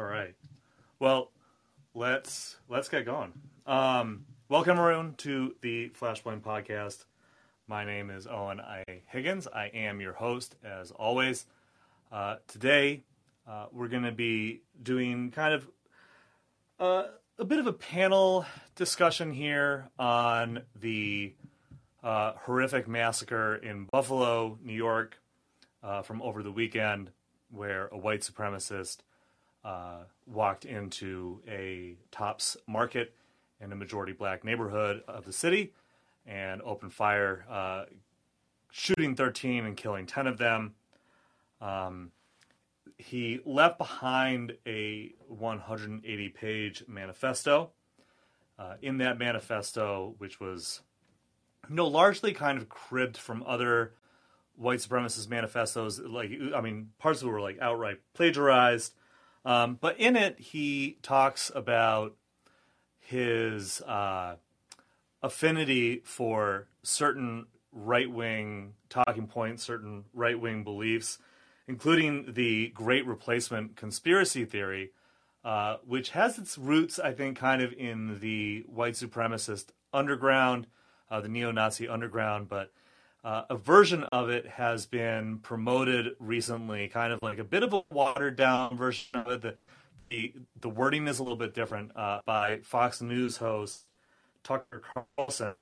All right. Well, let's let's get going. Um, welcome, Maroon, to the Flashpoint podcast. My name is Owen I. Higgins. I am your host, as always. Uh, today, uh, we're going to be doing kind of uh, a bit of a panel discussion here on the uh, horrific massacre in Buffalo, New York, uh, from over the weekend, where a white supremacist uh, walked into a Tops market in a majority black neighborhood of the city and opened fire, uh, shooting 13 and killing 10 of them. Um, he left behind a 180 page manifesto. Uh, in that manifesto, which was you know largely kind of cribbed from other white supremacist manifestos, like I mean, parts of it were like outright plagiarized. Um, but in it, he talks about his uh, affinity for certain right wing talking points, certain right wing beliefs, including the Great Replacement conspiracy theory, uh, which has its roots, I think, kind of in the white supremacist underground, uh, the neo Nazi underground, but uh, a version of it has been promoted recently, kind of like a bit of a watered down version of it. The, the, the wording is a little bit different uh, by Fox News host Tucker Carlson,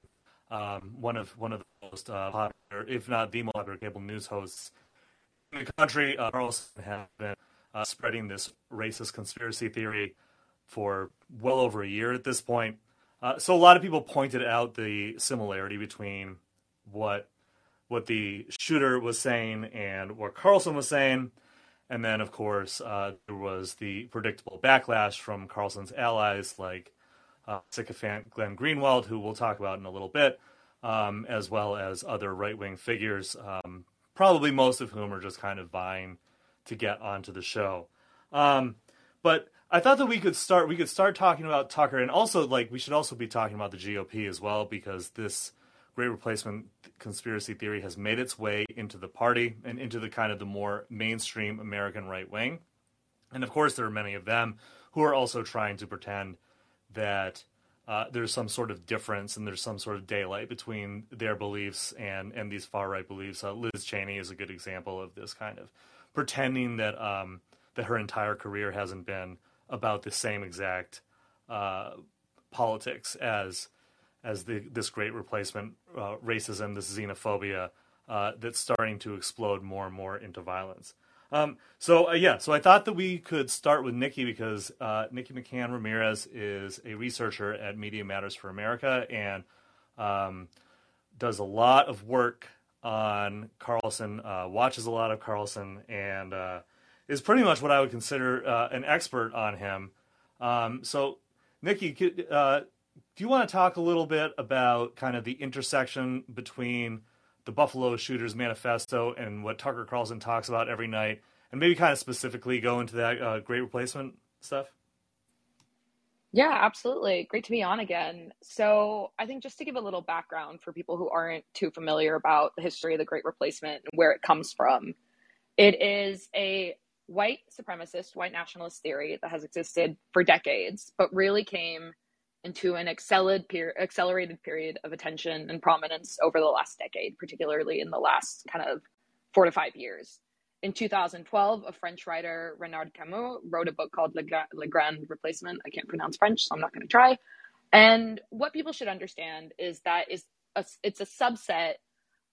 um, one of one of the most uh, popular, if not the most popular cable news hosts in the country. Uh, Carlson has been uh, spreading this racist conspiracy theory for well over a year at this point. Uh, so a lot of people pointed out the similarity between what what the shooter was saying and what Carlson was saying. And then, of course, uh, there was the predictable backlash from Carlson's allies like uh, sycophant Glenn Greenwald, who we'll talk about in a little bit, um, as well as other right wing figures, um, probably most of whom are just kind of vying to get onto the show. Um, but I thought that we could start we could start talking about Tucker, and also like we should also be talking about the GOP as well because this great replacement conspiracy theory has made its way into the party and into the kind of the more mainstream American right wing. And of course, there are many of them who are also trying to pretend that uh, there's some sort of difference and there's some sort of daylight between their beliefs and, and these far right beliefs. Uh, Liz Cheney is a good example of this kind of pretending that um, that her entire career hasn't been about the same exact uh, politics as as the, this great replacement uh, racism, this xenophobia uh, that's starting to explode more and more into violence. Um, so uh, yeah, so I thought that we could start with Nikki because uh, Nikki McCann Ramirez is a researcher at Media Matters for America and um, does a lot of work on Carlson, uh, watches a lot of Carlson, and uh, is pretty much what I would consider an expert on him. Um, so Nikki, could, do you want to talk a little bit about kind of the intersection between the Buffalo Shooters Manifesto and what Tucker Carlson talks about every night, and maybe kind of specifically go into that uh, great replacement stuff? Yeah, absolutely. Great to be on again. So, I think just to give a little background for people who aren't too familiar about the history of the Great Replacement and where it comes from, it is a white supremacist, white nationalist theory that has existed for decades, but really came into an accelerated period of attention and prominence over the last decade, particularly in the last kind of four to five years. In 2012, a French writer, Renaud Camus, wrote a book called Le, Le Grand Replacement. I can't pronounce French, so I'm not going to try. And what people should understand is that is a, it's a subset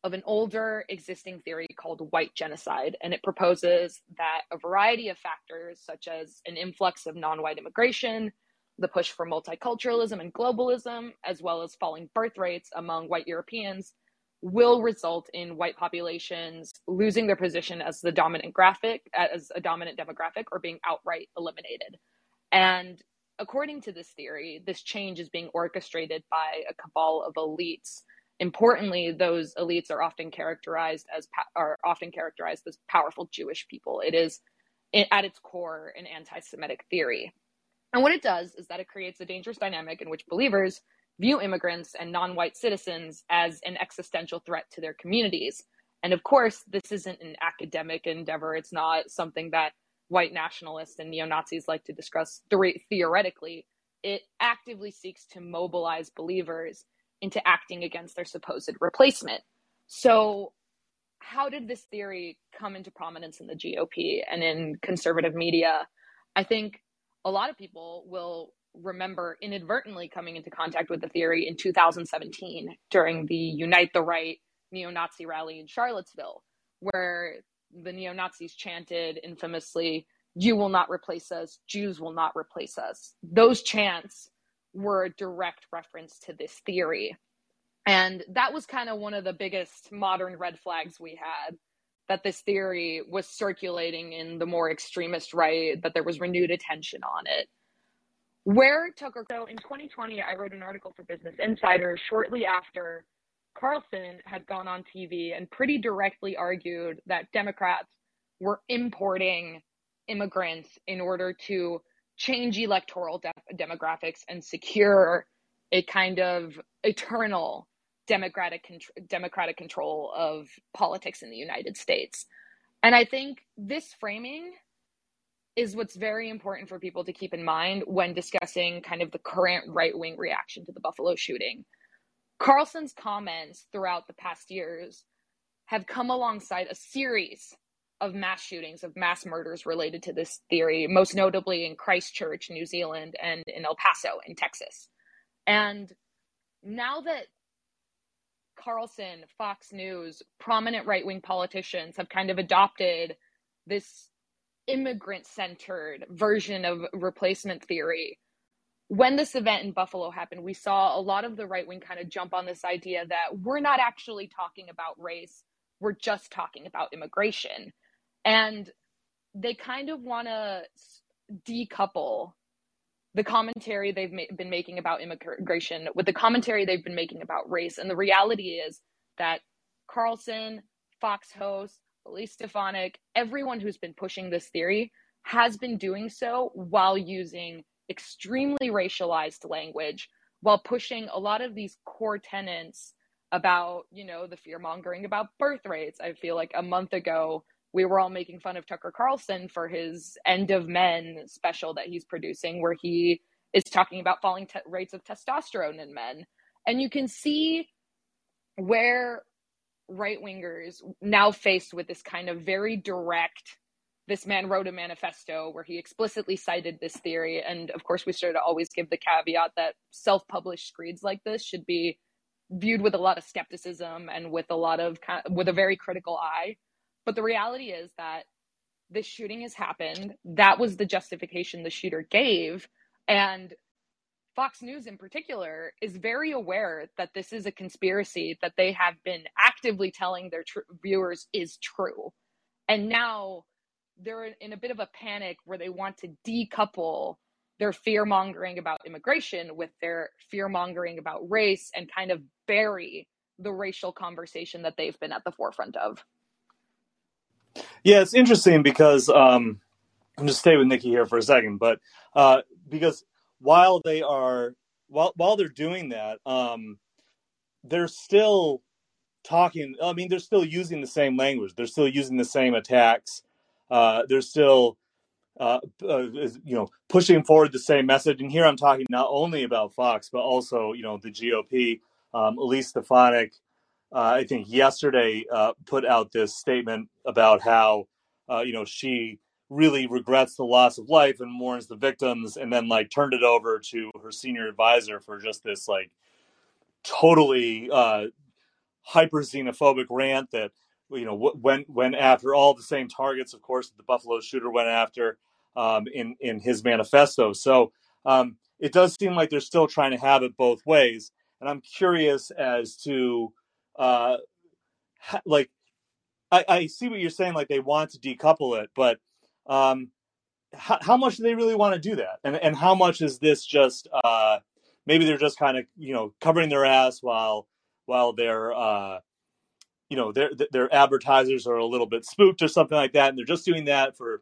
of an older existing theory called white genocide. And it proposes that a variety of factors, such as an influx of non white immigration, the push for multiculturalism and globalism, as well as falling birth rates among white Europeans, will result in white populations losing their position as the dominant graphic, as a dominant demographic, or being outright eliminated. And according to this theory, this change is being orchestrated by a cabal of elites. Importantly, those elites are often characterized as are often characterized as powerful Jewish people. It is at its core an anti-Semitic theory. And what it does is that it creates a dangerous dynamic in which believers view immigrants and non white citizens as an existential threat to their communities. And of course, this isn't an academic endeavor. It's not something that white nationalists and neo Nazis like to discuss theoretically, it actively seeks to mobilize believers into acting against their supposed replacement. So, how did this theory come into prominence in the GOP and in conservative media? I think a lot of people will remember inadvertently coming into contact with the theory in 2017 during the Unite the Right neo Nazi rally in Charlottesville, where the neo Nazis chanted infamously, You will not replace us, Jews will not replace us. Those chants were a direct reference to this theory. And that was kind of one of the biggest modern red flags we had that this theory was circulating in the more extremist right, that there was renewed attention on it. Where Tucker, so in 2020, I wrote an article for Business Insider shortly after Carlson had gone on TV and pretty directly argued that Democrats were importing immigrants in order to change electoral de- demographics and secure a kind of eternal democratic con- democratic control of politics in the United States. And I think this framing is what's very important for people to keep in mind when discussing kind of the current right-wing reaction to the Buffalo shooting. Carlson's comments throughout the past years have come alongside a series of mass shootings, of mass murders related to this theory, most notably in Christchurch, New Zealand, and in El Paso, in Texas. And now that Carlson, Fox News, prominent right wing politicians have kind of adopted this immigrant centered version of replacement theory, when this event in Buffalo happened, we saw a lot of the right wing kind of jump on this idea that we're not actually talking about race, we're just talking about immigration. And they kind of want to decouple the commentary they've ma- been making about immigration with the commentary they've been making about race. And the reality is that Carlson, Fox host, Elise Stefanik, everyone who's been pushing this theory has been doing so while using extremely racialized language while pushing a lot of these core tenets about, you know, the fear mongering about birth rates. I feel like a month ago, we were all making fun of Tucker Carlson for his End of Men special that he's producing, where he is talking about falling te- rates of testosterone in men. And you can see where right wingers now faced with this kind of very direct this man wrote a manifesto where he explicitly cited this theory. And of course, we should always give the caveat that self published screeds like this should be viewed with a lot of skepticism and with a lot of with a very critical eye. But the reality is that this shooting has happened. That was the justification the shooter gave. And Fox News, in particular, is very aware that this is a conspiracy that they have been actively telling their tr- viewers is true. And now they're in a bit of a panic where they want to decouple their fear mongering about immigration with their fear mongering about race and kind of bury the racial conversation that they've been at the forefront of. Yeah, it's interesting because um, I'm just stay with Nikki here for a second, but uh, because while they are while while they're doing that, um, they're still talking. I mean, they're still using the same language. They're still using the same attacks uh, they're still uh, uh, you know pushing forward the same message. And here I'm talking not only about Fox but also you know the GOP. Um, Elise Stefanik, I think yesterday uh, put out this statement about how uh, you know she really regrets the loss of life and mourns the victims, and then like turned it over to her senior advisor for just this like totally uh, hyper xenophobic rant that you know when when after all the same targets, of course, the Buffalo shooter went after um, in in his manifesto. So um, it does seem like they're still trying to have it both ways, and I'm curious as to uh, like I, I, see what you're saying, like they want to decouple it, but um, how, how, much do they really want to do that, and and how much is this just uh, maybe they're just kind of you know covering their ass while while they're uh, you know their their advertisers are a little bit spooked or something like that and they're just doing that for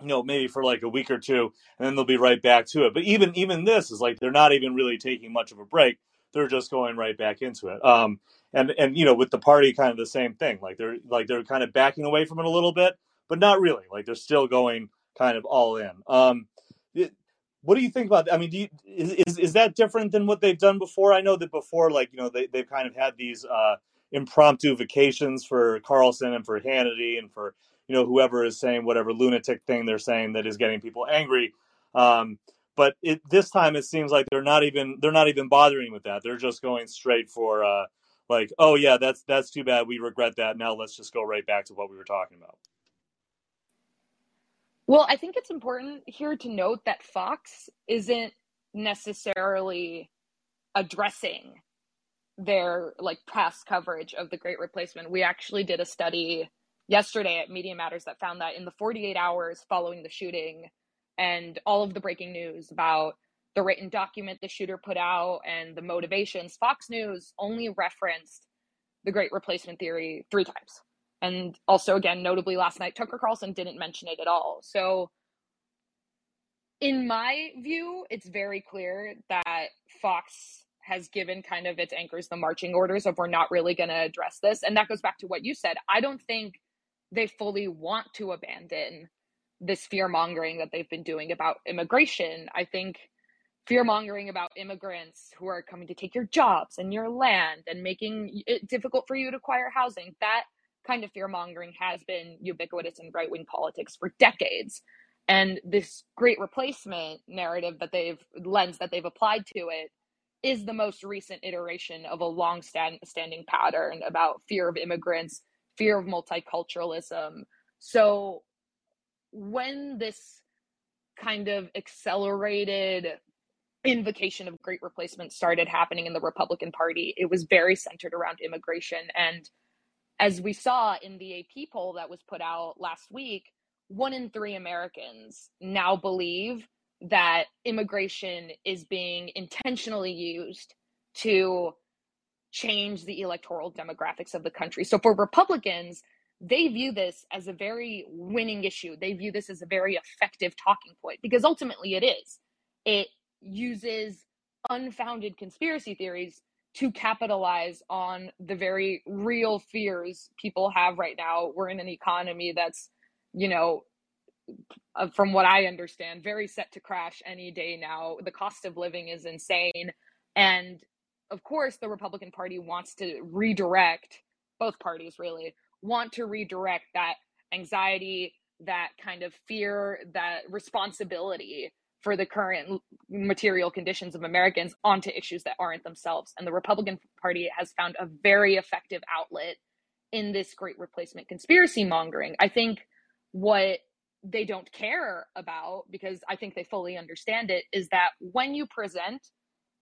you know maybe for like a week or two and then they'll be right back to it. But even even this is like they're not even really taking much of a break they're just going right back into it um and and you know with the party kind of the same thing like they're like they're kind of backing away from it a little bit but not really like they're still going kind of all in. Um, what do you think about? I mean, do you, is, is, is that different than what they've done before? I know that before, like, you know, they, they've kind of had these uh, impromptu vacations for Carlson and for Hannity and for, you know, whoever is saying whatever lunatic thing they're saying that is getting people angry. Um, but it, this time it seems like they're not even they're not even bothering with that. They're just going straight for uh, like, oh yeah, that's that's too bad. We regret that. Now let's just go right back to what we were talking about. Well, I think it's important here to note that Fox isn't necessarily addressing their like past coverage of the great replacement. We actually did a study yesterday at Media Matters that found that in the 48 hours following the shooting and all of the breaking news about the written document the shooter put out and the motivations, Fox News only referenced the great replacement theory three times. And also, again, notably last night, Tucker Carlson didn't mention it at all. So, in my view, it's very clear that Fox has given kind of its anchors the marching orders of we're not really going to address this. And that goes back to what you said. I don't think they fully want to abandon this fear mongering that they've been doing about immigration. I think fear mongering about immigrants who are coming to take your jobs and your land and making it difficult for you to acquire housing, that kind of fear mongering has been ubiquitous in right wing politics for decades. And this great replacement narrative that they've lens that they've applied to it is the most recent iteration of a long standing pattern about fear of immigrants, fear of multiculturalism. So when this kind of accelerated invocation of great replacement started happening in the Republican Party, it was very centered around immigration. And as we saw in the AP poll that was put out last week, one in three Americans now believe that immigration is being intentionally used to change the electoral demographics of the country. So for Republicans, they view this as a very winning issue. They view this as a very effective talking point because ultimately it is. It uses unfounded conspiracy theories to capitalize on the very real fears people have right now. We're in an economy that's, you know, uh, from what I understand, very set to crash any day now. The cost of living is insane. And of course, the Republican Party wants to redirect, both parties really want to redirect that anxiety, that kind of fear, that responsibility for the current material conditions of Americans onto issues that aren't themselves. And the Republican Party has found a very effective outlet in this great replacement conspiracy mongering. I think what they don't care about, because I think they fully understand it, is that when you present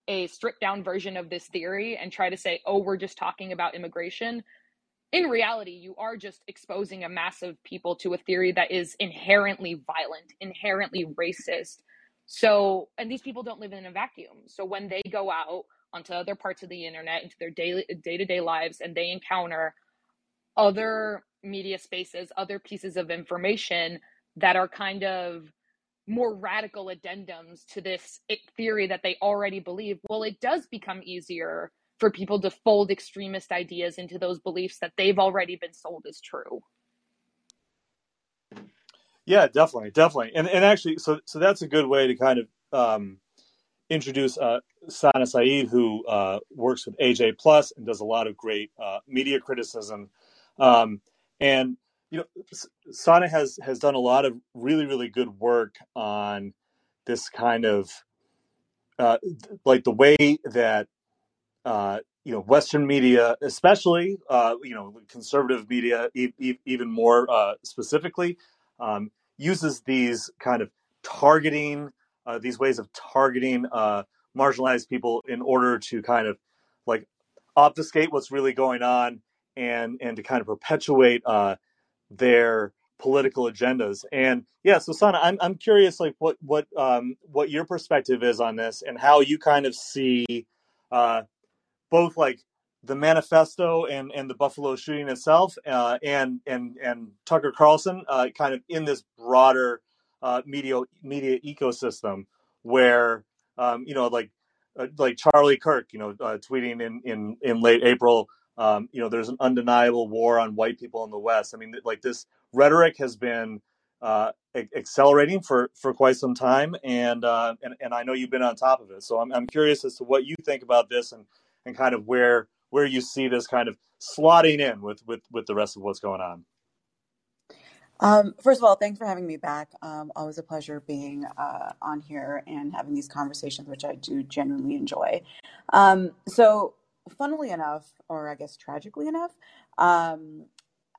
a stripped down version of this theory and try to say, oh, we're just talking about immigration, in reality, you are just exposing a mass of people to a theory that is inherently violent, inherently racist, so, and these people don't live in a vacuum. So when they go out onto other parts of the internet, into their daily day-to-day lives, and they encounter other media spaces, other pieces of information that are kind of more radical addendums to this theory that they already believe, well, it does become easier for people to fold extremist ideas into those beliefs that they've already been sold as true. Yeah, definitely, definitely, and and actually, so so that's a good way to kind of um, introduce uh, Sana Saeed, who uh, works with AJ Plus and does a lot of great uh, media criticism, um, and you know, Sana has has done a lot of really really good work on this kind of uh, like the way that uh, you know Western media, especially uh, you know conservative media, e- e- even more uh, specifically, um, uses these kind of targeting, uh, these ways of targeting uh, marginalized people in order to kind of like obfuscate what's really going on and and to kind of perpetuate uh, their political agendas. And yeah, so Sana, I'm I'm curious, like what what um, what your perspective is on this and how you kind of see uh, both like the manifesto and, and the Buffalo shooting itself, uh, and and and Tucker Carlson, uh, kind of in this broader uh, media media ecosystem where um, you know like uh, like Charlie Kirk, you know, uh, tweeting in in in late April, um, you know, there's an undeniable war on white people in the West. I mean, like this rhetoric has been uh, accelerating for, for quite some time, and, and and I know you've been on top of it. So I'm, I'm curious as to what you think about this and, and kind of where where you see this kind of slotting in with with, with the rest of what's going on. Um, first of all, thanks for having me back. Um, always a pleasure being uh, on here and having these conversations, which I do genuinely enjoy. Um, so, funnily enough, or I guess tragically enough, um,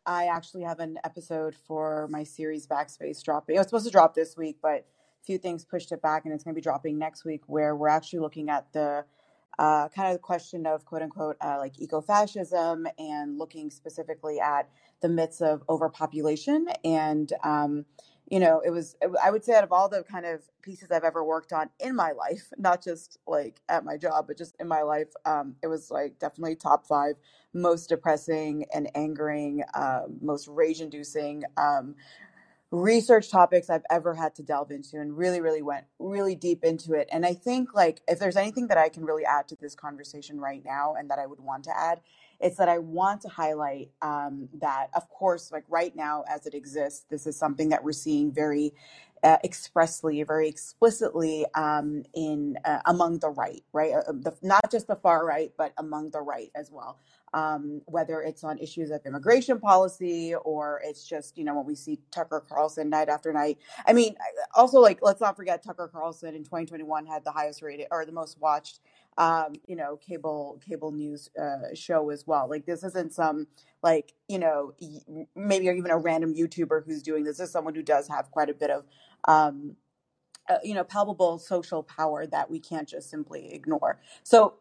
I actually have an episode for my series Backspace dropping. It was supposed to drop this week, but a few things pushed it back, and it's going to be dropping next week, where we're actually looking at the uh, kind of the question of quote unquote uh, like ecofascism and looking specifically at the myths of overpopulation. And, um, you know, it was, I would say, out of all the kind of pieces I've ever worked on in my life, not just like at my job, but just in my life, um, it was like definitely top five most depressing and angering, uh, most rage inducing, um, research topics I've ever had to delve into and really, really went really deep into it. And I think like if there's anything that I can really add to this conversation right now and that I would want to add, it's that I want to highlight um, that, of course, like right now as it exists, this is something that we're seeing very uh, expressly, very explicitly um, in uh, among the right, right? Uh, the, not just the far right, but among the right as well um, whether it's on issues of immigration policy or it's just, you know, when we see Tucker Carlson night after night. I mean, also, like, let's not forget Tucker Carlson in 2021 had the highest rated or the most watched, um, you know, cable cable news uh, show as well. Like, this isn't some, like, you know, maybe even a random YouTuber who's doing this. This is someone who does have quite a bit of, um, uh, you know, palpable social power that we can't just simply ignore. So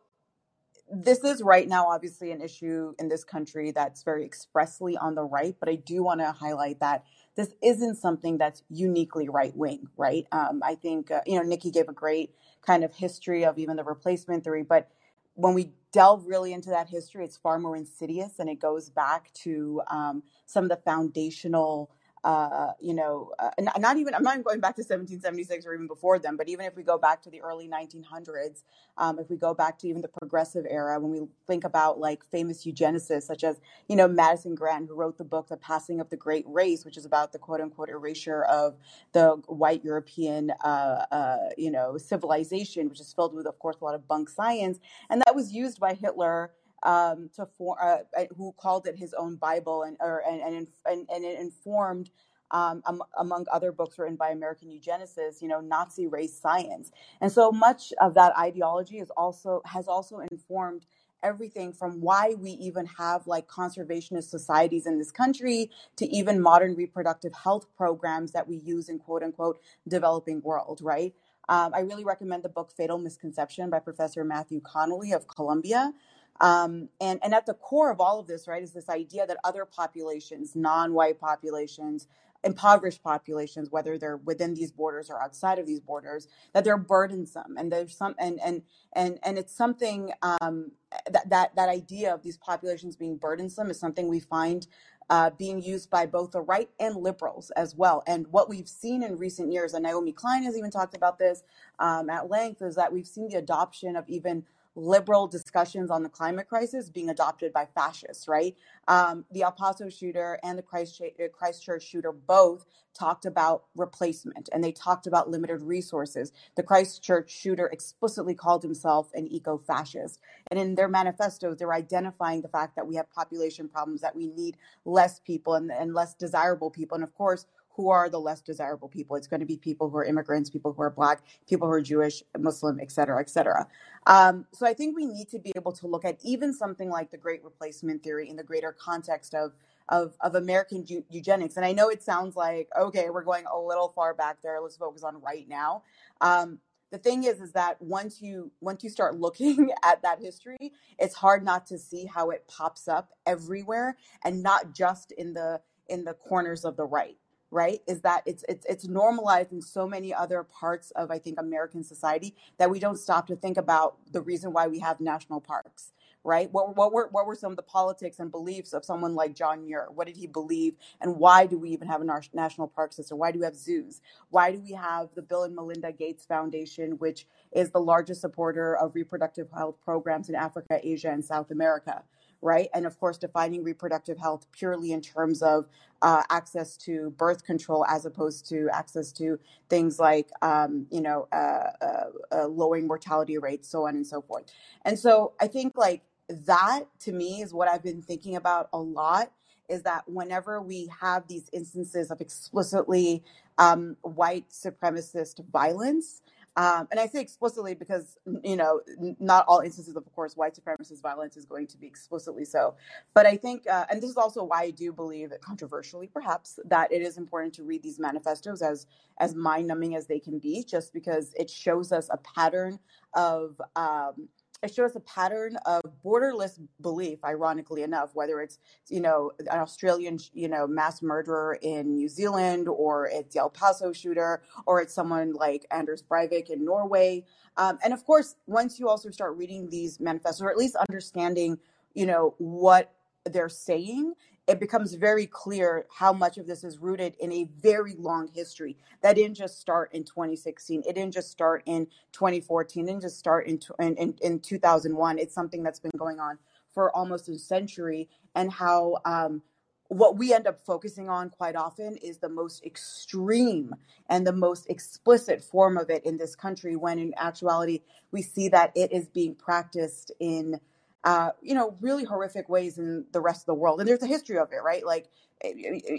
this is right now obviously an issue in this country that's very expressly on the right, but I do want to highlight that this isn't something that's uniquely right wing, right? Um, I think, uh, you know, Nikki gave a great kind of history of even the replacement theory, but when we delve really into that history, it's far more insidious and it goes back to um, some of the foundational uh, you know, uh, not even, I'm not even going back to 1776 or even before them, but even if we go back to the early 1900s, um, if we go back to even the progressive era, when we think about like famous eugenicists such as, you know, Madison Grant, who wrote the book, The Passing of the Great Race, which is about the quote unquote erasure of the white European, uh, uh, you know, civilization, which is filled with, of course, a lot of bunk science. And that was used by Hitler um, to for, uh, who called it his own Bible and or, and, and, and, and it informed um, um, among other books written by American eugenicists, you know, Nazi race science. And so much of that ideology is also has also informed everything from why we even have like conservationist societies in this country to even modern reproductive health programs that we use in quote unquote developing world, right? Um, I really recommend the book Fatal Misconception by Professor Matthew Connelly of Columbia. Um, and, and at the core of all of this, right, is this idea that other populations, non white populations, impoverished populations, whether they're within these borders or outside of these borders, that they're burdensome, and there's some, and and and and it's something um, that that that idea of these populations being burdensome is something we find uh, being used by both the right and liberals as well. And what we've seen in recent years, and Naomi Klein has even talked about this um, at length, is that we've seen the adoption of even liberal discussions on the climate crisis being adopted by fascists, right? Um, the El Paso shooter and the uh, Christchurch shooter both talked about replacement and they talked about limited resources. The Christchurch shooter explicitly called himself an eco fascist. And in their manifestos, they're identifying the fact that we have population problems, that we need less people and, and less desirable people. And of course, who are the less desirable people. It's going to be people who are immigrants, people who are black, people who are Jewish, Muslim, et cetera, et cetera. Um, so I think we need to be able to look at even something like the Great Replacement theory in the greater context of of, of American eugenics. And I know it sounds like okay, we're going a little far back there. Let's focus on right now. Um, the thing is is that once you once you start looking at that history it's hard not to see how it pops up everywhere and not just in the in the corners of the right right? Is that it's it's it's normalized in so many other parts of i think american society that we don't stop to think about the reason why we have national parks right? What, what were what were some of the politics and beliefs of someone like john muir? What did he believe? And why do we even have a national park system? Why do we have zoos? Why do we have the bill and melinda gates foundation which is the largest supporter of reproductive health programs in africa asia and south america right? And of course, defining reproductive health purely in terms of uh, access to birth control as opposed to access to things like, um, you know, uh, uh, uh, lowering mortality rates, so on and so forth. And so I think like that to me is what I've been thinking about a lot is that whenever we have these instances of explicitly um, white supremacist violence, um, and I say explicitly because, you know, not all instances of, of course, white supremacist violence is going to be explicitly so. But I think, uh, and this is also why I do believe, controversially perhaps, that it is important to read these manifestos as as mind numbing as they can be, just because it shows us a pattern of um, it shows a pattern of borderless belief ironically enough whether it's you know an australian you know mass murderer in new zealand or it's the el paso shooter or it's someone like anders breivik in norway. Um, and of course once you also start reading these manifestos or at least understanding you know what they're saying it becomes very clear how much of this is rooted in a very long history. That didn't just start in 2016 it didn't just start in 2014 it didn't just start in, in, in 2001 it's something that's been going on for almost a century and how um, what we end up focusing on quite often is the most extreme and the most explicit form of it in this country when in actuality we see that it is being practiced in uh, you know, really horrific ways in the rest of the world. And there's a history of it, right? Like, eh,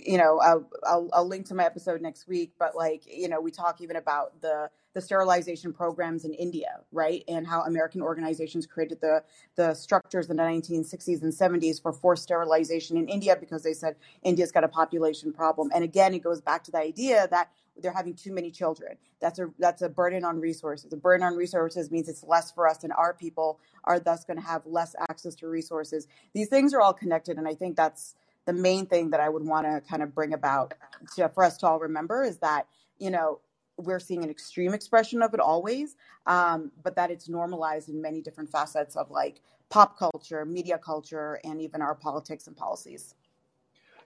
you know, I'll, I'll, I'll link to my episode next week, but like, you know, we talk even about the the sterilization programs in India, right, and how American organizations created the the structures in the 1960s and 70s for forced sterilization in India because they said India's got a population problem. And again, it goes back to the idea that they're having too many children. That's a that's a burden on resources. A burden on resources means it's less for us, and our people are thus going to have less access to resources. These things are all connected, and I think that's the main thing that I would want to kind of bring about to, for us to all remember is that you know we're seeing an extreme expression of it always, um, but that it's normalized in many different facets of like pop culture, media culture, and even our politics and policies.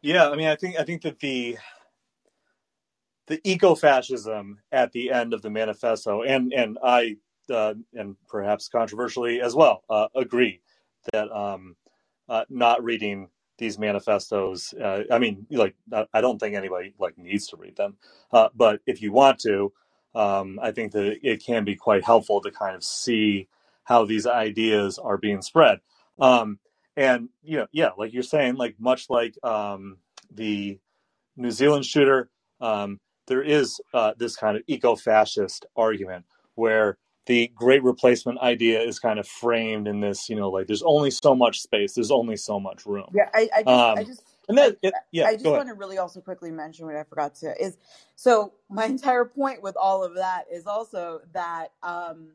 Yeah, I mean, I think I think that the the eco-fascism at the end of the manifesto, and and I uh, and perhaps controversially as well uh, agree that um, uh, not reading these manifestos. Uh, I mean, like I don't think anybody like needs to read them, uh, but if you want to, um, I think that it can be quite helpful to kind of see how these ideas are being spread. Um, and you know, yeah, like you're saying, like much like um, the New Zealand shooter, um, there is uh, this kind of eco-fascist argument where the great replacement idea is kind of framed in this, you know, like there's only so much space, there's only so much room. Yeah, I, I just, um, I just and that, it, yeah, I just want to really also quickly mention what I forgot to is so my entire point with all of that is also that um,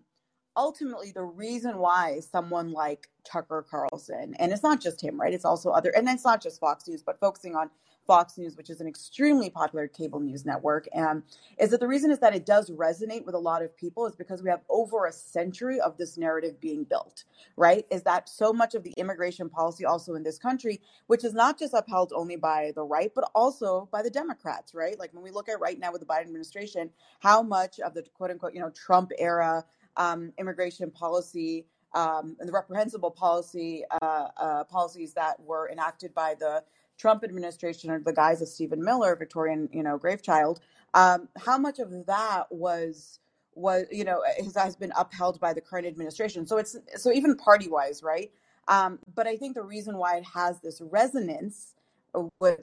ultimately the reason why someone like Tucker Carlson, and it's not just him, right? It's also other, and it's not just Fox News, but focusing on Fox News, which is an extremely popular cable news network, and is that the reason is that it does resonate with a lot of people is because we have over a century of this narrative being built, right? Is that so much of the immigration policy also in this country, which is not just upheld only by the right, but also by the Democrats, right? Like when we look at right now with the Biden administration, how much of the quote unquote, you know, Trump era um, immigration policy um, and the reprehensible policy uh, uh, policies that were enacted by the Trump administration under the guise of Stephen Miller, Victorian, you know, Gravechild, um, how much of that was was you know has, has been upheld by the current administration? So it's so even party wise, right? Um, but I think the reason why it has this resonance with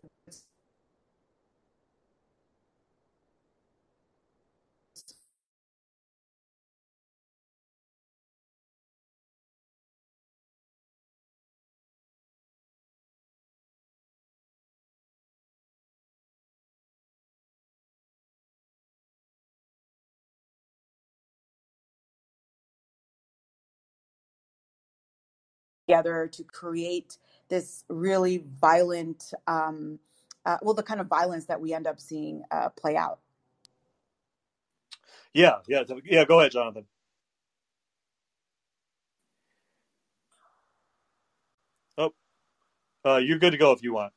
together to create this really violent, um, uh, well, the kind of violence that we end up seeing uh, play out. Yeah, yeah, yeah. Go ahead, Jonathan. Oh, uh, you're good to go if you want.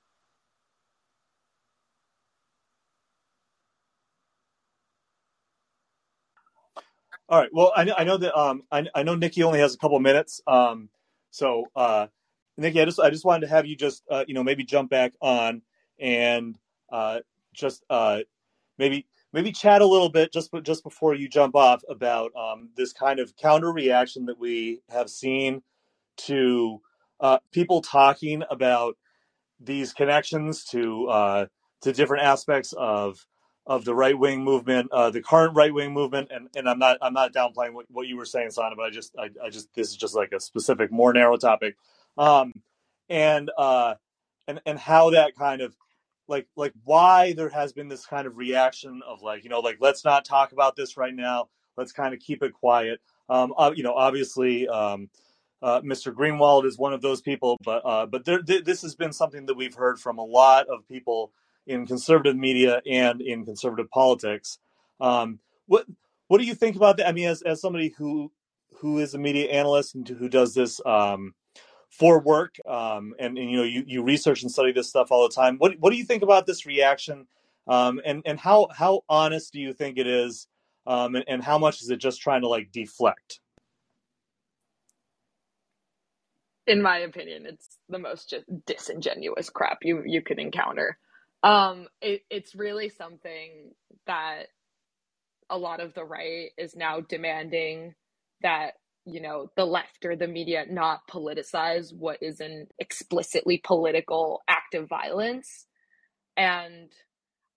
All right. Well, I, I know that um, I, I know Nikki only has a couple minutes. Um, so uh, Nikki, I just I just wanted to have you just uh, you know maybe jump back on and uh, just uh, maybe maybe chat a little bit just just before you jump off about um, this kind of counter reaction that we have seen to uh, people talking about these connections to uh, to different aspects of of the right wing movement, uh, the current right wing movement, and, and I'm not I'm not downplaying what, what you were saying, Sana, but I just I, I just this is just like a specific, more narrow topic, um, and uh, and and how that kind of like like why there has been this kind of reaction of like you know like let's not talk about this right now, let's kind of keep it quiet. Um, uh, you know, obviously. Um, uh, Mr. Greenwald is one of those people, but uh, but there, th- this has been something that we've heard from a lot of people in conservative media and in conservative politics. Um, what what do you think about that? I mean, as as somebody who who is a media analyst and who does this um, for work, um, and, and you know you, you research and study this stuff all the time. What what do you think about this reaction? Um, and and how how honest do you think it is? Um, and, and how much is it just trying to like deflect? in my opinion, it's the most just disingenuous crap you you could encounter. Um, it, it's really something that a lot of the right is now demanding that you know the left or the media not politicize what is an explicitly political act of violence. And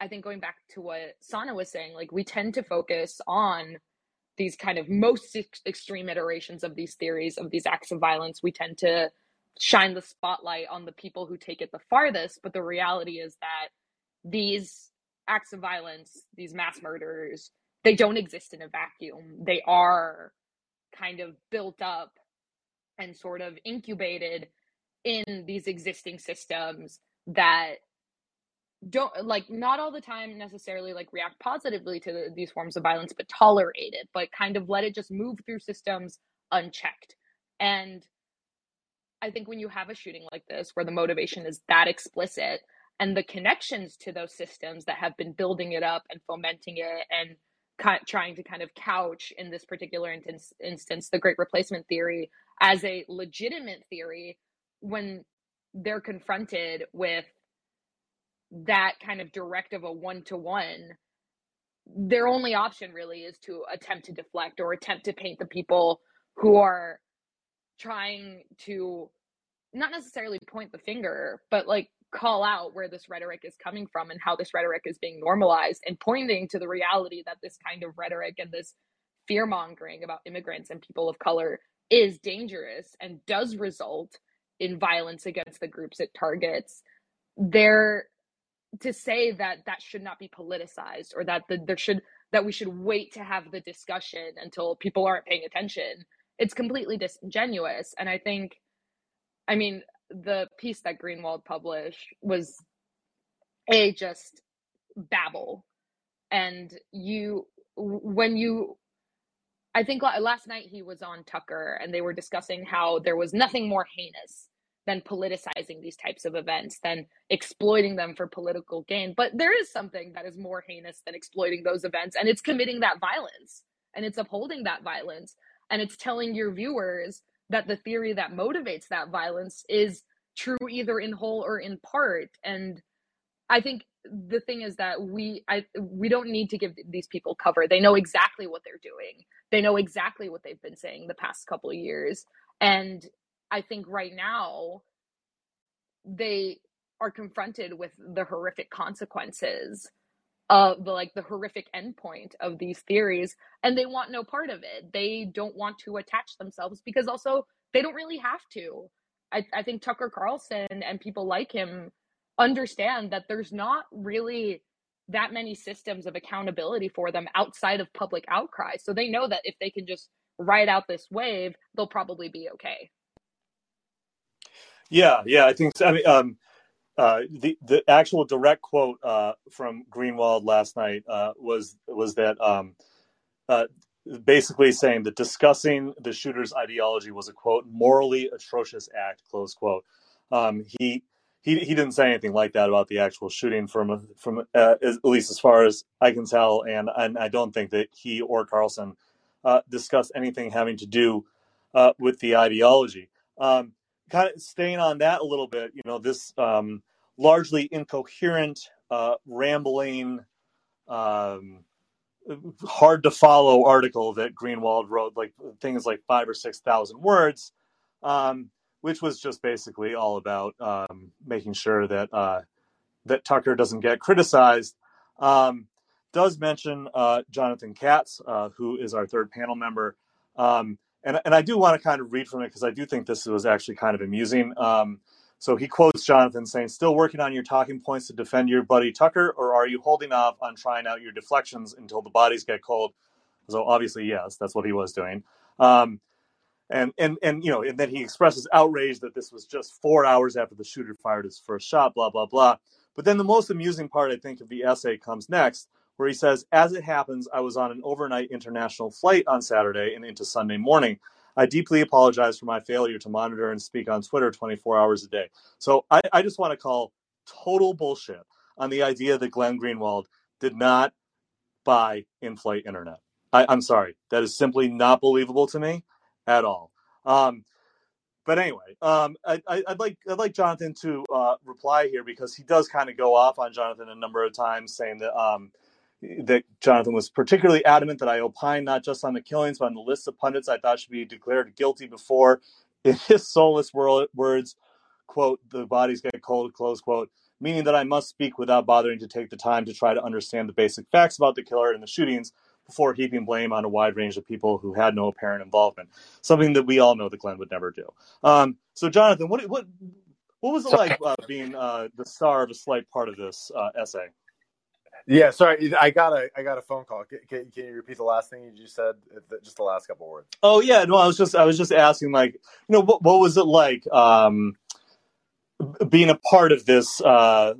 i think going back to what sana was saying like we tend to focus on these kind of most ex- extreme iterations of these theories of these acts of violence. We tend to shine the spotlight on the people who take it the farthest but the reality is that these acts of violence these mass murders they don't exist in a vacuum. They are kind of built up and sort of incubated in these existing systems that don't like not all the time necessarily like react positively to the, these forms of violence but tolerate it but kind of let it just move through systems unchecked. And i think when you have a shooting like this where the motivation is that explicit and the connections to those systems that have been building it up and fomenting it and of trying to kind of couch in this particular instance, instance the great replacement theory as a legitimate theory when they're confronted with that kind of directive a one to one, their only option really is to attempt to deflect or attempt to paint the people who are trying to not necessarily point the finger, but like call out where this rhetoric is coming from and how this rhetoric is being normalized and pointing to the reality that this kind of rhetoric and this fear mongering about immigrants and people of color is dangerous and does result in violence against the groups it targets. They're to say that that should not be politicized or that the, there should that we should wait to have the discussion until people aren't paying attention it's completely disingenuous and i think i mean the piece that greenwald published was a just babble and you when you i think last night he was on tucker and they were discussing how there was nothing more heinous than politicizing these types of events, than exploiting them for political gain. But there is something that is more heinous than exploiting those events, and it's committing that violence and it's upholding that violence. And it's telling your viewers that the theory that motivates that violence is true either in whole or in part. And I think the thing is that we I we don't need to give these people cover. They know exactly what they're doing. They know exactly what they've been saying the past couple of years. And I think right now they are confronted with the horrific consequences of the like the horrific endpoint of these theories and they want no part of it they don't want to attach themselves because also they don't really have to i, I think tucker carlson and people like him understand that there's not really that many systems of accountability for them outside of public outcry so they know that if they can just ride out this wave they'll probably be okay yeah, yeah, I think. So. I mean, um, uh, the the actual direct quote uh, from Greenwald last night uh, was was that um, uh, basically saying that discussing the shooter's ideology was a quote morally atrocious act close quote. Um, he he he didn't say anything like that about the actual shooting from from uh, at least as far as I can tell, and and I don't think that he or Carlson uh, discussed anything having to do with the ideology. Um, kind of staying on that a little bit, you know, this um, largely incoherent, uh, rambling, um, hard to follow article that Greenwald wrote, like things like five or six thousand words, um, which was just basically all about um, making sure that uh, that Tucker doesn't get criticized. Um, does mention uh, Jonathan Katz, uh, who is our third panel member. Um, and, and I do want to kind of read from it because I do think this was actually kind of amusing. Um, so he quotes Jonathan saying, Still working on your talking points to defend your buddy Tucker, or are you holding off on trying out your deflections until the bodies get cold? So obviously, yes, that's what he was doing. Um, and and and you know, and then he expresses outrage that this was just four hours after the shooter fired his first shot, blah blah blah. But then the most amusing part, I think, of the essay comes next, where he says, As it happens, I was on an overnight international flight on Saturday and into Sunday morning. I deeply apologize for my failure to monitor and speak on Twitter 24 hours a day. So I, I just want to call total bullshit on the idea that Glenn Greenwald did not buy in flight internet. I, am sorry. That is simply not believable to me at all. Um, but anyway, um, I, would like I'd like Jonathan to uh, reply here because he does kind of go off on Jonathan a number of times, saying that um, that Jonathan was particularly adamant that I opine not just on the killings, but on the list of pundits I thought should be declared guilty before. In his soulless words, quote, the bodies get cold, close quote, meaning that I must speak without bothering to take the time to try to understand the basic facts about the killer and the shootings before heaping blame on a wide range of people who had no apparent involvement. Something that we all know that Glenn would never do. Um, so, Jonathan, what what what was it like uh, being uh, the star of a slight part of this uh, essay? Yeah, sorry, I got a I got a phone call. Can, can, can you repeat the last thing you just said? Just the last couple words. Oh yeah, no, I was just I was just asking, like, you know, what what was it like um, being a part of this uh,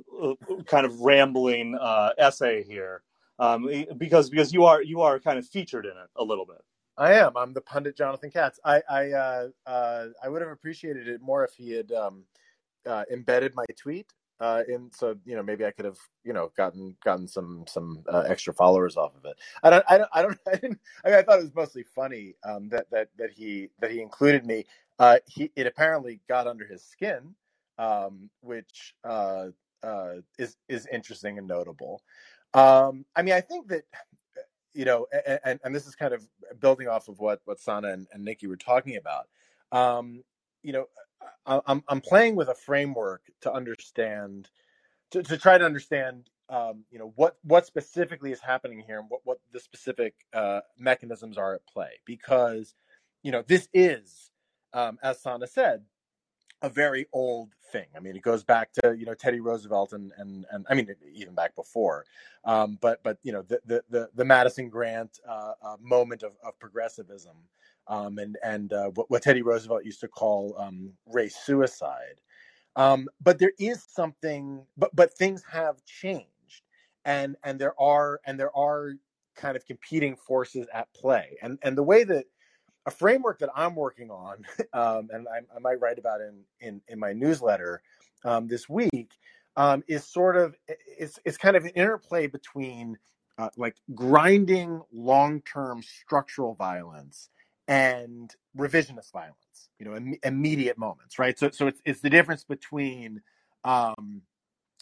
kind of rambling uh, essay here? Um, because because you are you are kind of featured in it a little bit. I am. I'm the pundit Jonathan Katz. I I uh, uh, I would have appreciated it more if he had um, uh, embedded my tweet uh, and so you know maybe I could have you know gotten gotten some some uh, extra followers off of it. I don't I don't I don't I, didn't, I, mean, I thought it was mostly funny um, that that that he that he included me. Uh, he it apparently got under his skin, um, which uh, uh, is is interesting and notable. Um, I mean, I think that you know, and, and this is kind of building off of what what Sana and, and Nikki were talking about. Um, you know, I'm I'm playing with a framework to understand, to, to try to understand, um, you know, what what specifically is happening here and what what the specific uh, mechanisms are at play. Because, you know, this is, um, as Sana said, a very old thing. I mean, it goes back to you know Teddy Roosevelt and and and I mean even back before, um, but but you know the the the, the Madison Grant uh, uh, moment of, of progressivism um, and and uh, what, what, Teddy Roosevelt used to call um, race suicide. Um, but there is something, but but things have changed, and and there are and there are kind of competing forces at play, and and the way that a framework that I'm working on, um, and I, I, might write about in in, in my newsletter um, this week, um, is sort of it's it's kind of an interplay between uh, like grinding long term structural violence and revisionist violence, you know, Im- immediate moments, right? So, so it's, it's the difference between, um,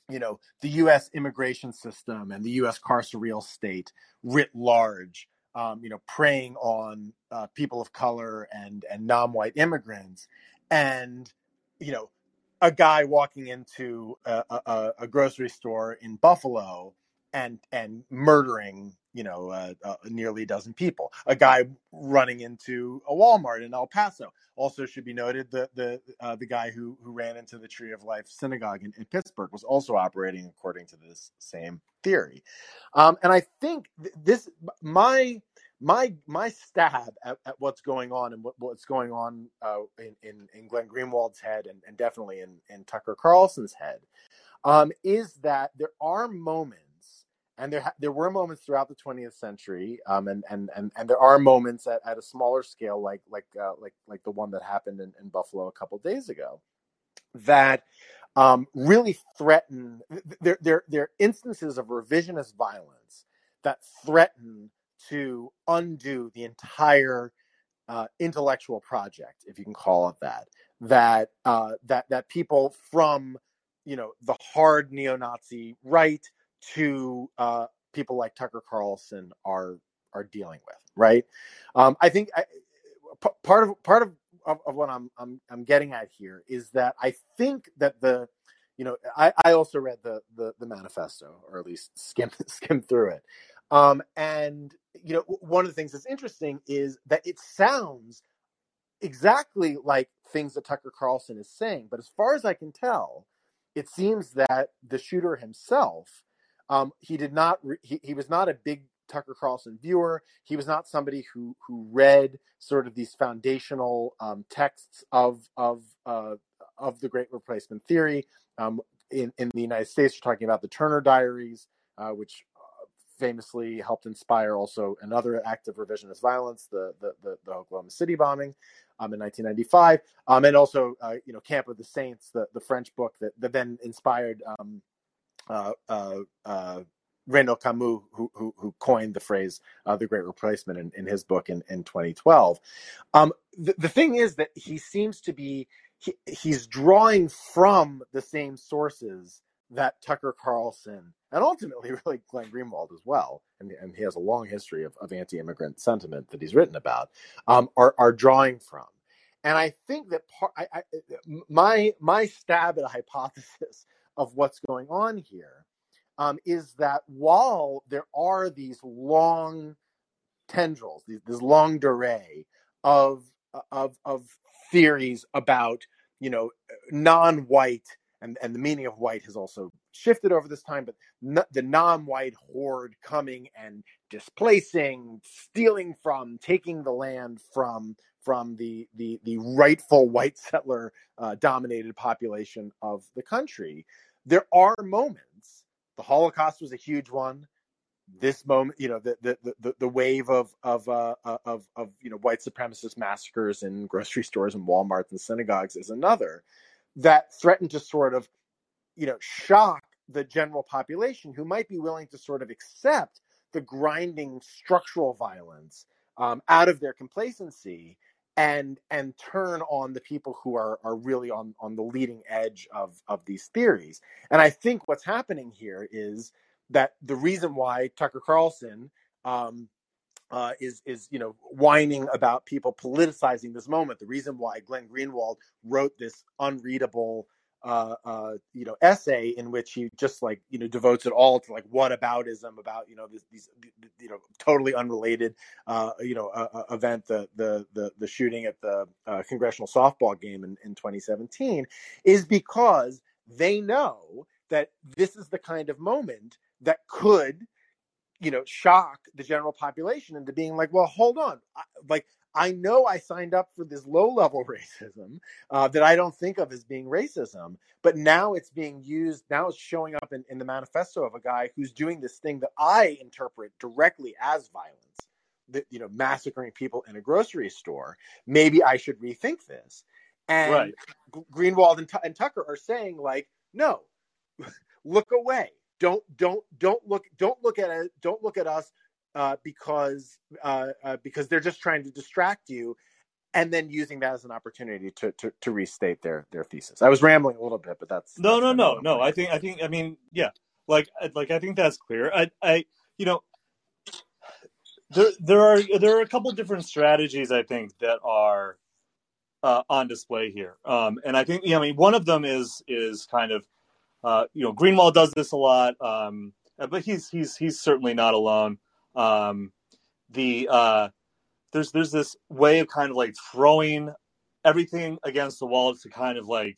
you know, the U.S. immigration system and the U.S. carceral state writ large, um, you know, preying on uh, people of color and and non-white immigrants, and you know, a guy walking into a, a, a grocery store in Buffalo and and murdering you know uh, uh, nearly a dozen people. A guy running into a Walmart in El Paso. Also should be noted the the uh, the guy who who ran into the Tree of Life synagogue in, in Pittsburgh was also operating according to this same theory. Um, and I think th- this my my my stab at, at, what's going on and what, what's going on uh, in, in, in Glenn Greenwald's head and, and definitely in, in Tucker Carlson's head um, is that there are moments and there there were moments throughout the 20th century, um, and and and and there are moments at, at a smaller scale, like like uh, like like the one that happened in, in Buffalo a couple days ago, that um, really threaten. There there there are instances of revisionist violence that threaten to undo the entire uh, intellectual project, if you can call it that, that uh, that that people from you know the hard neo-Nazi right to uh, people like Tucker Carlson are are dealing with, right? Um, I think I, p- part of part of, of, of what I'm, I'm I'm getting at here is that I think that the you know I, I also read the, the the manifesto or at least skimmed skimmed through it, um, and you know one of the things that's interesting is that it sounds exactly like things that Tucker Carlson is saying, but as far as I can tell, it seems that the shooter himself um, he did not re- he, he was not a big Tucker Carlson viewer. He was not somebody who who read sort of these foundational um, texts of of uh, of the Great Replacement theory. Um, in in the United States, we're talking about the Turner Diaries, uh, which uh, famously helped inspire also another act of revisionist violence, the the the, the Oklahoma City bombing. Um, in 1995, um, and also, uh, you know, Camp of the Saints, the, the French book that, that then inspired um, uh, uh, uh, Renaud Camus, who, who, who, coined the phrase uh, "the Great Replacement" in, in his book in, in 2012. Um, the, the thing is that he seems to be he, he's drawing from the same sources that Tucker Carlson and ultimately really Glenn Greenwald as well, and, and he has a long history of, of anti-immigrant sentiment that he's written about, um, are, are drawing from. And I think that part, I, I, my my stab at a hypothesis of what's going on here um, is that while there are these long tendrils, these, this longue durée of of of theories about you know non-white and and the meaning of white has also shifted over this time, but the non-white horde coming and displacing, stealing from, taking the land from from the the the rightful white settler uh, dominated population of the country there are moments. The Holocaust was a huge one. This moment, you know, the the the, the wave of of uh, uh, of of you know white supremacist massacres in grocery stores and WalMarts and synagogues is another that threatened to sort of you know shock the general population who might be willing to sort of accept the grinding structural violence um, out of their complacency and and turn on the people who are are really on on the leading edge of of these theories. And I think what's happening here is that the reason why Tucker Carlson um, uh, is is you know whining about people politicizing this moment. The reason why Glenn Greenwald wrote this unreadable uh, uh, you know, essay in which he just like you know devotes it all to like what aboutism about you know these, you know totally unrelated uh, you know uh, uh, event the the the the shooting at the uh, congressional softball game in, in 2017 is because they know that this is the kind of moment that could you know shock the general population into being like well hold on I, like I know I signed up for this low level racism uh, that I don't think of as being racism, but now it's being used. Now it's showing up in, in the manifesto of a guy who's doing this thing that I interpret directly as violence. That you know, massacring people in a grocery store. Maybe I should rethink this. And right. Greenwald and, T- and Tucker are saying like, no, look away. Don't don't don't look don't look at it. Don't look at us uh, because uh, uh, because they're just trying to distract you, and then using that as an opportunity to, to, to restate their their thesis. I was rambling a little bit, but that's no, that's no, no, no. I think I think I mean yeah, like like I think that's clear. I I you know there there are there are a couple different strategies I think that are uh, on display here, um, and I think yeah, I mean one of them is is kind of uh, you know Greenwald does this a lot, um, but he's he's he's certainly not alone um, the uh, there's there's this way of kind of like throwing everything against the wall to kind of like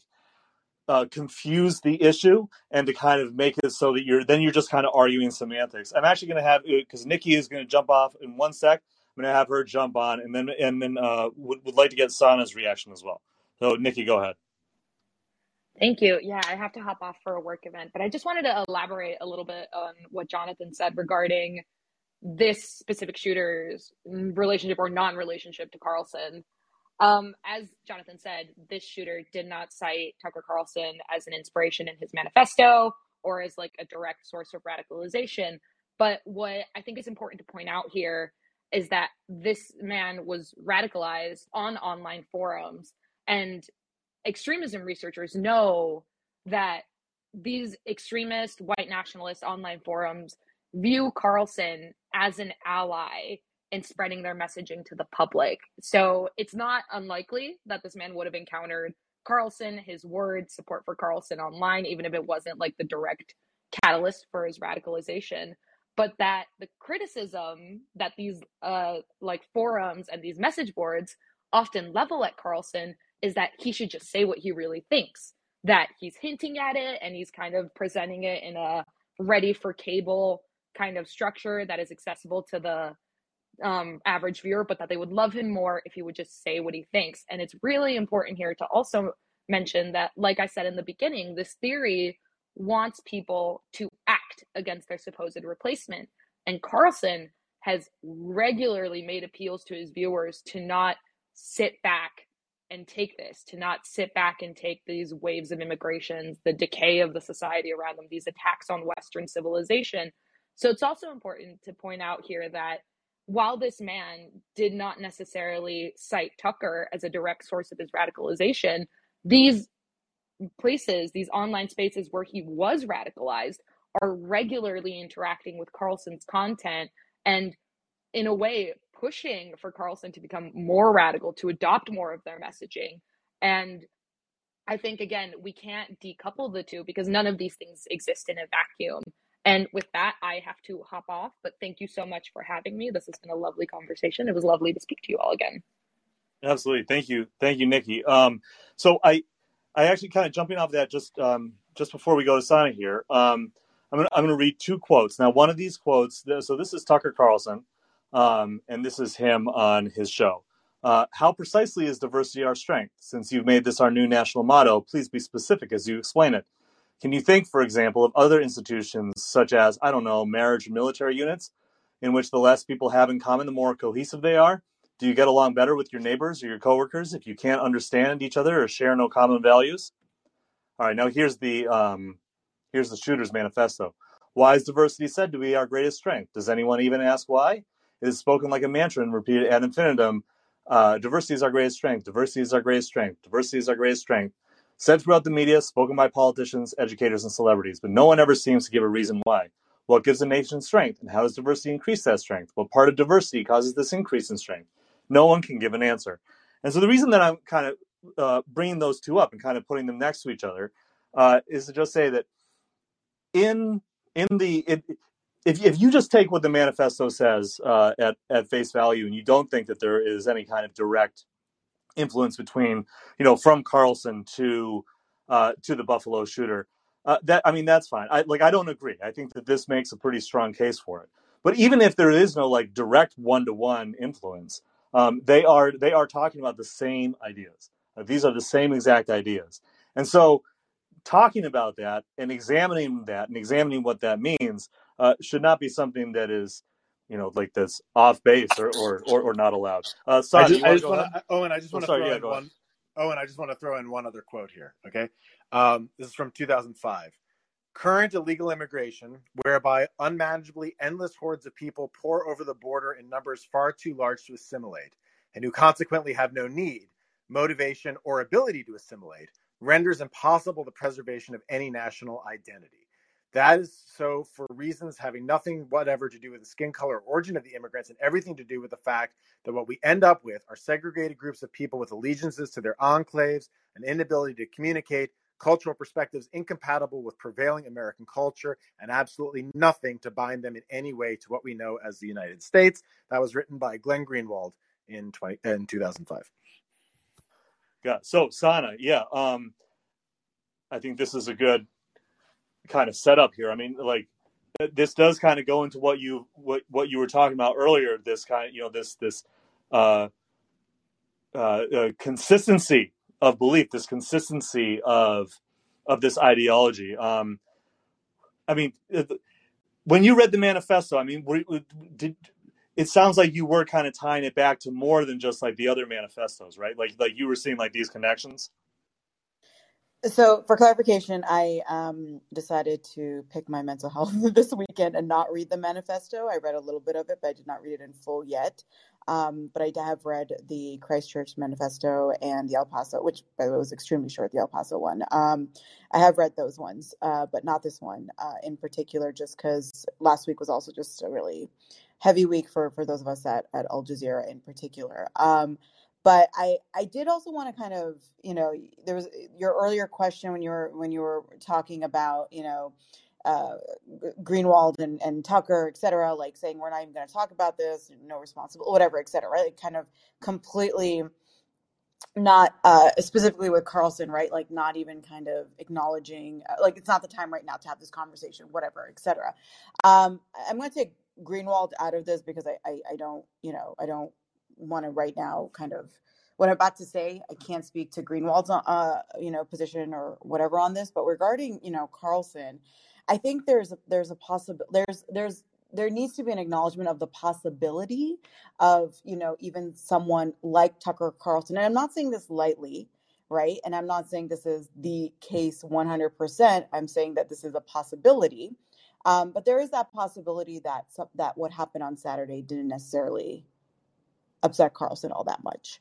uh, confuse the issue and to kind of make it so that you're then you're just kind of arguing semantics. I'm actually going to have because Nikki is going to jump off in one sec. I'm going to have her jump on and then and then uh, would would like to get Sana's reaction as well. So Nikki, go ahead. Thank you. Yeah, I have to hop off for a work event, but I just wanted to elaborate a little bit on what Jonathan said regarding this specific shooter's relationship or non-relationship to Carlson. Um, as Jonathan said, this shooter did not cite Tucker Carlson as an inspiration in his manifesto or as like a direct source of radicalization. But what I think is important to point out here, is that this man was radicalized on online forums and extremism researchers know that these extremist white nationalist online forums view Carlson as an ally in spreading their messaging to the public. So it's not unlikely that this man would have encountered Carlson, his words, support for Carlson online, even if it wasn't like the direct catalyst for his radicalization. But that the criticism that these uh, like forums and these message boards often level at Carlson is that he should just say what he really thinks, that he's hinting at it and he's kind of presenting it in a ready for cable kind of structure that is accessible to the um, average viewer, but that they would love him more if he would just say what he thinks. And it's really important here to also mention that, like I said in the beginning, this theory wants people to act against their supposed replacement. And Carlson has regularly made appeals to his viewers to not sit back and take this, to not sit back and take these waves of immigrations, the decay of the society around them, these attacks on Western civilization. So it's also important to point out here that while this man did not necessarily cite Tucker as a direct source of his radicalization, these places, these online spaces where he was radicalized, are regularly interacting with Carlson's content and, in a way, pushing for Carlson to become more radical, to adopt more of their messaging. And I think, again, we can't decouple the two because none of these things exist in a vacuum. And with that, I have to hop off. But thank you so much for having me. This has been a lovely conversation. It was lovely to speak to you all again. Absolutely. Thank you. Thank you, Nikki. Um, so I, I actually kind of jumping off that just um, just before we go to Sana here. Um, I'm I'm gonna read two quotes. Now, one of these quotes. So this is Tucker Carlson, um, and this is him on his show. Uh, how precisely is diversity our strength? Since you've made this our new national motto, please be specific as you explain it. Can you think, for example, of other institutions such as, I don't know, marriage military units, in which the less people have in common, the more cohesive they are? Do you get along better with your neighbors or your coworkers if you can't understand each other or share no common values? All right, now here's the um, here's the shooter's manifesto. Why is diversity said to be our greatest strength? Does anyone even ask why? It is spoken like a mantra and repeated ad infinitum. Uh, diversity is our greatest strength. Diversity is our greatest strength. Diversity is our greatest strength. Said throughout the media, spoken by politicians, educators, and celebrities, but no one ever seems to give a reason why. What gives a nation strength, and how does diversity increase that strength? What part of diversity causes this increase in strength? No one can give an answer. And so the reason that I'm kind of uh, bringing those two up and kind of putting them next to each other uh, is to just say that in in the it, if if you just take what the manifesto says uh, at at face value and you don't think that there is any kind of direct influence between you know from Carlson to uh, to the Buffalo shooter. Uh, that I mean that's fine. I like I don't agree. I think that this makes a pretty strong case for it. But even if there is no like direct one to one influence, um, they are they are talking about the same ideas. Uh, these are the same exact ideas, and so talking about that and examining that and examining what that means uh, should not be something that is you know, like this off base or or, or, or not allowed. Uh, Son, I just, I just want to. Owen, I just want to throw yeah, in one. Ahead. Owen, I just want to throw in one other quote here. Okay, um, this is from 2005. Current illegal immigration, whereby unmanageably endless hordes of people pour over the border in numbers far too large to assimilate, and who consequently have no need, motivation, or ability to assimilate, renders impossible the preservation of any national identity. That is so for reasons having nothing whatever to do with the skin color origin of the immigrants and everything to do with the fact that what we end up with are segregated groups of people with allegiances to their enclaves, an inability to communicate, cultural perspectives incompatible with prevailing American culture, and absolutely nothing to bind them in any way to what we know as the United States. That was written by Glenn Greenwald in 20, in 2005. Yeah. So Sana, yeah. Um, I think this is a good kind of setup here. I mean, like this does kind of go into what you what what you were talking about earlier. This kind of you know this this uh, uh, uh, consistency of belief, this consistency of of this ideology. Um, I mean, when you read the manifesto, I mean, did it sounds like you were kind of tying it back to more than just like the other manifestos, right? Like like you were seeing like these connections. So, for clarification, I um, decided to pick my mental health this weekend and not read the manifesto. I read a little bit of it, but I did not read it in full yet. Um, but I have read the Christchurch manifesto and the El Paso, which, by the way, was extremely short, the El Paso one. Um, I have read those ones, uh, but not this one uh, in particular, just because last week was also just a really heavy week for, for those of us at, at Al Jazeera in particular. Um, but I I did also want to kind of you know there was your earlier question when you were when you were talking about you know uh, Greenwald and, and Tucker, et cetera, like saying we're not even going to talk about this, no responsible, whatever, et cetera, right? Like kind of completely not uh, specifically with Carlson, right? Like not even kind of acknowledging, uh, like it's not the time right now to have this conversation, whatever, et cetera. Um, I'm going to take Greenwald out of this because I, I, I don't, you know, I don't want to right now kind of what I'm about to say. I can't speak to Greenwald's uh, you know position or whatever on this, but regarding you know Carlson, I think there's there's a possible there's there's there needs to be an acknowledgement of the possibility of you know even someone like Tucker Carlson, and I'm not saying this lightly. Right. And I'm not saying this is the case 100%. I'm saying that this is a possibility. Um, but there is that possibility that that what happened on Saturday didn't necessarily upset Carlson all that much,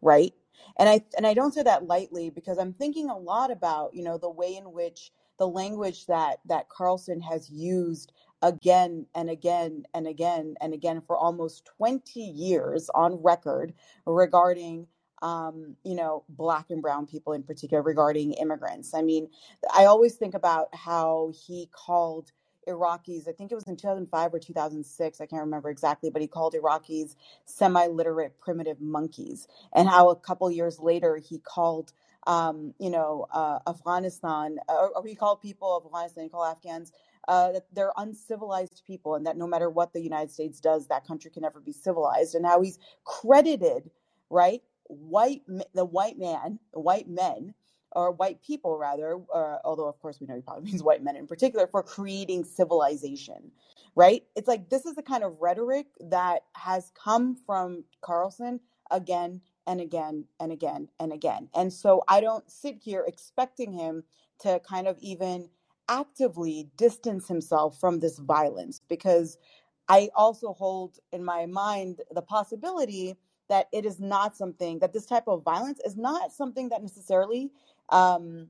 right? And I and I don't say that lightly because I'm thinking a lot about, you know, the way in which the language that that Carlson has used again and again and again and again for almost 20 years on record regarding um, you know, black and brown people in particular, regarding immigrants. I mean, I always think about how he called Iraqis, I think it was in 2005 or 2006, I can't remember exactly, but he called Iraqis semi literate primitive monkeys. And how a couple years later he called, um, you know, uh, Afghanistan, or, or, he called people of Afghanistan, he called Afghans. Uh, that they're uncivilized people, and that no matter what the United States does, that country can never be civilized. And how he's credited, right, white the white man, the white men or white people rather, uh, although of course we know he probably means white men in particular, for creating civilization, right? It's like this is the kind of rhetoric that has come from Carlson again and again and again and again. And so I don't sit here expecting him to kind of even actively distance himself from this violence because I also hold in my mind the possibility that it is not something that this type of violence is not something that necessarily um,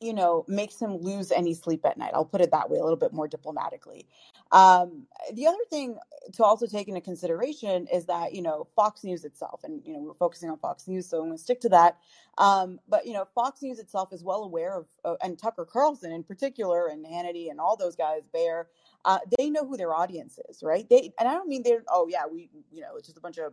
you know, makes him lose any sleep at night. I'll put it that way, a little bit more diplomatically. Um, the other thing to also take into consideration is that, you know, Fox News itself, and, you know, we're focusing on Fox News, so I'm going to stick to that. Um, but, you know, Fox News itself is well aware of, uh, and Tucker Carlson in particular, and Hannity and all those guys, Baier, uh, they know who their audience is, right? They, and I don't mean they're, oh, yeah, we, you know, it's just a bunch of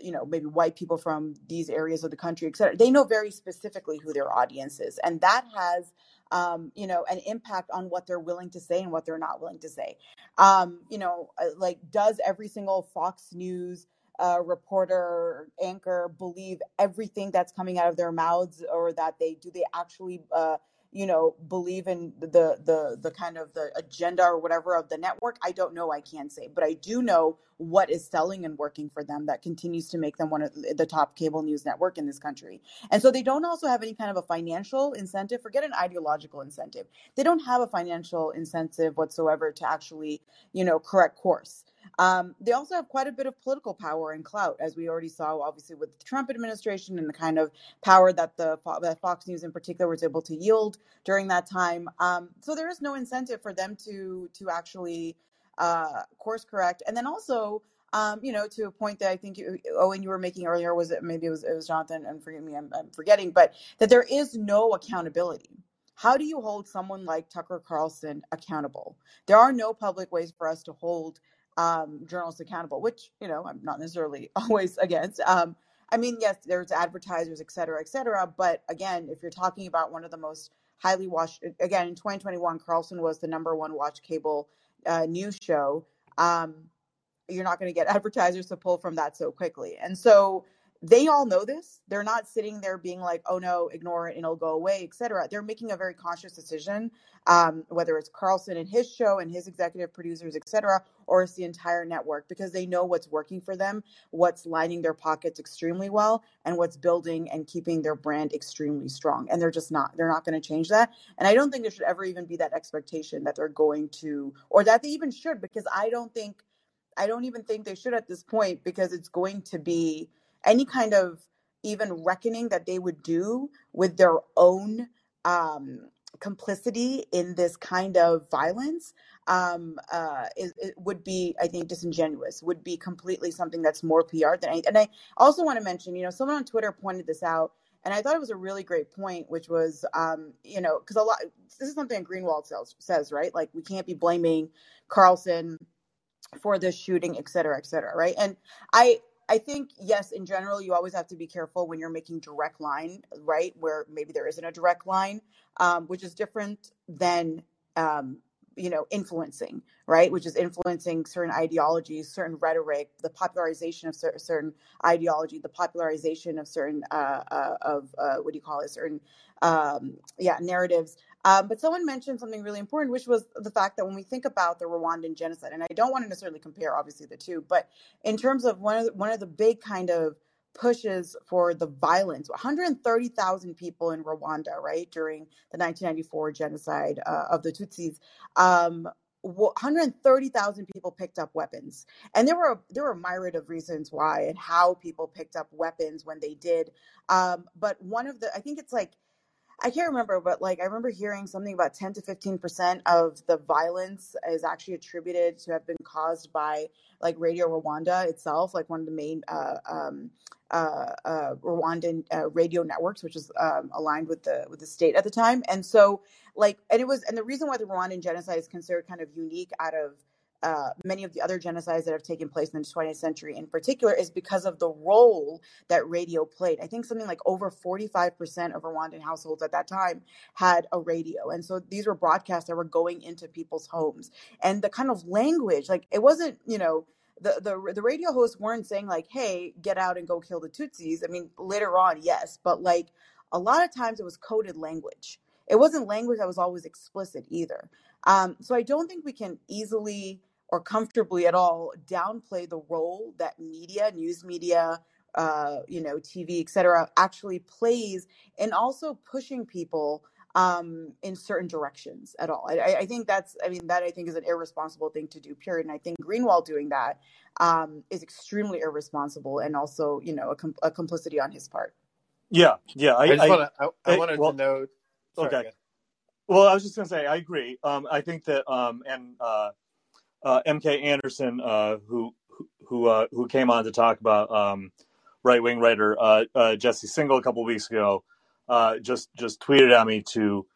you know maybe white people from these areas of the country et cetera. They know very specifically who their audience is and that has um, you know an impact on what they're willing to say and what they're not willing to say. Um, you know uh, like does every single fox news uh, reporter anchor believe everything that's coming out of their mouths or that they do they actually uh, you know believe in the the the kind of the agenda or whatever of the network i don't know i can't say. But i do know what is selling and working for them that continues to make them one of the top cable news network in this country. And so they don't also have any kind of a financial incentive. Forget an ideological incentive. They don't have a financial incentive whatsoever to actually you know correct course um, they also have quite a bit of political power and clout, as we already saw, obviously, with the Trump administration and the kind of power that the that Fox News in particular was able to yield during that time. Um, so there is no incentive for them to to actually uh, course correct, and then also. Um, you know, to a point that I think you, Owen, you were making earlier, was it maybe it was, it was Jonathan, and forgive me, I'm, I'm forgetting, but that there is no accountability. How do you hold someone like Tucker Carlson accountable? There are no public ways for us to hold um, journalists accountable, which you know I'm not necessarily always against. Um, I mean, yes, there's advertisers, et cetera, et cetera. But again, if you're talking about one of the most highly watched, again in 2021, Carlson was the number one watched cable uh, news show. Um, you're not going to get advertisers to pull from that so quickly, and so they all know this. They're not sitting there being like, "Oh no, ignore it and it'll go away," etc. They're making a very conscious decision, um, whether it's Carlson and his show and his executive producers, etc., or it's the entire network, because they know what's working for them, what's lining their pockets extremely well, and what's building and keeping their brand extremely strong. And they're just not. They're not going to change that. And I don't think there should ever even be that expectation that they're going to, or that they even should, because I don't think. I don't even think they should at this point because it's going to be any kind of even reckoning that they would do with their own um, complicity in this kind of violence um, uh, it, it, would be, I think, disingenuous. Would be completely something that's more PR than anything. And I also want to mention, you know, someone on Twitter pointed this out, and I thought it was a really great point, which was, um, you know, because a lot. This is something Greenwald says, says, right? Like we can't be blaming Carlson for this shooting, et cetera, et cetera, right? And I I think yes, in general, you always have to be careful when you're making direct line, right? Where maybe there isn't a direct line, um, which is different than um, you know influencing, right? Which is influencing certain ideologies, certain rhetoric, the popularization of cer- certain ideology, the popularization of certain uh, uh, of uh, what do you call it? Certain um, yeah narratives. Um, but someone mentioned something really important, which was the fact that when we think about the Rwandan genocide, and I don't want to necessarily compare, obviously, the two, but in terms of one of the, one of the big kind of pushes for the violence, 130,000 people in Rwanda, right, during the 1994 genocide uh, of the Tutsis. Um, 130,000 people picked up weapons, and there were there were a myriad of reasons why and how people picked up weapons when they did. Um, but one of the, I think it's like I can't remember, but like I remember hearing something about 10 to 15 percent of the violence is actually attributed to have been caused by like Radio Rwanda itself, like one of the main uh, um, uh, uh, Rwandan uh, radio networks, which is um, aligned with the with the state at the time. And so, like, and it was, and the reason why the Rwandan genocide is considered kind of unique out of uh, many of the other genocides that have taken place in the 20th century in particular is because of the role that radio played. I think something like over 45% of Rwandan households at that time had a radio. And so these were broadcasts that were going into people's homes. And the kind of language, like it wasn't, you know, the, the the radio hosts weren't saying like, "Hey, get out and go kill the Tutsis." I mean, later on, yes, but like a lot of times it was coded language. It wasn't language that was always explicit either. Um, so I don't think we can easily or comfortably at all downplay the role that media, news media, uh, you know, TV, et cetera, actually plays in also pushing people um, in certain directions at all. I, I, think that's, I mean, that I think is an irresponsible thing to do, period. And I think Greenwald doing that um, is extremely irresponsible and also, you know, a, com- a complicity on his part. Yeah, yeah. I, I, wanna, I, I wanted well, to note. Sorry, okay. Well, I was just going to say, I agree. Um, I think that, um, and uh, uh, MK Anderson, uh, who who uh, who came on to talk about um, right wing writer uh, uh, Jesse Singal a couple weeks ago, uh, just just tweeted at me to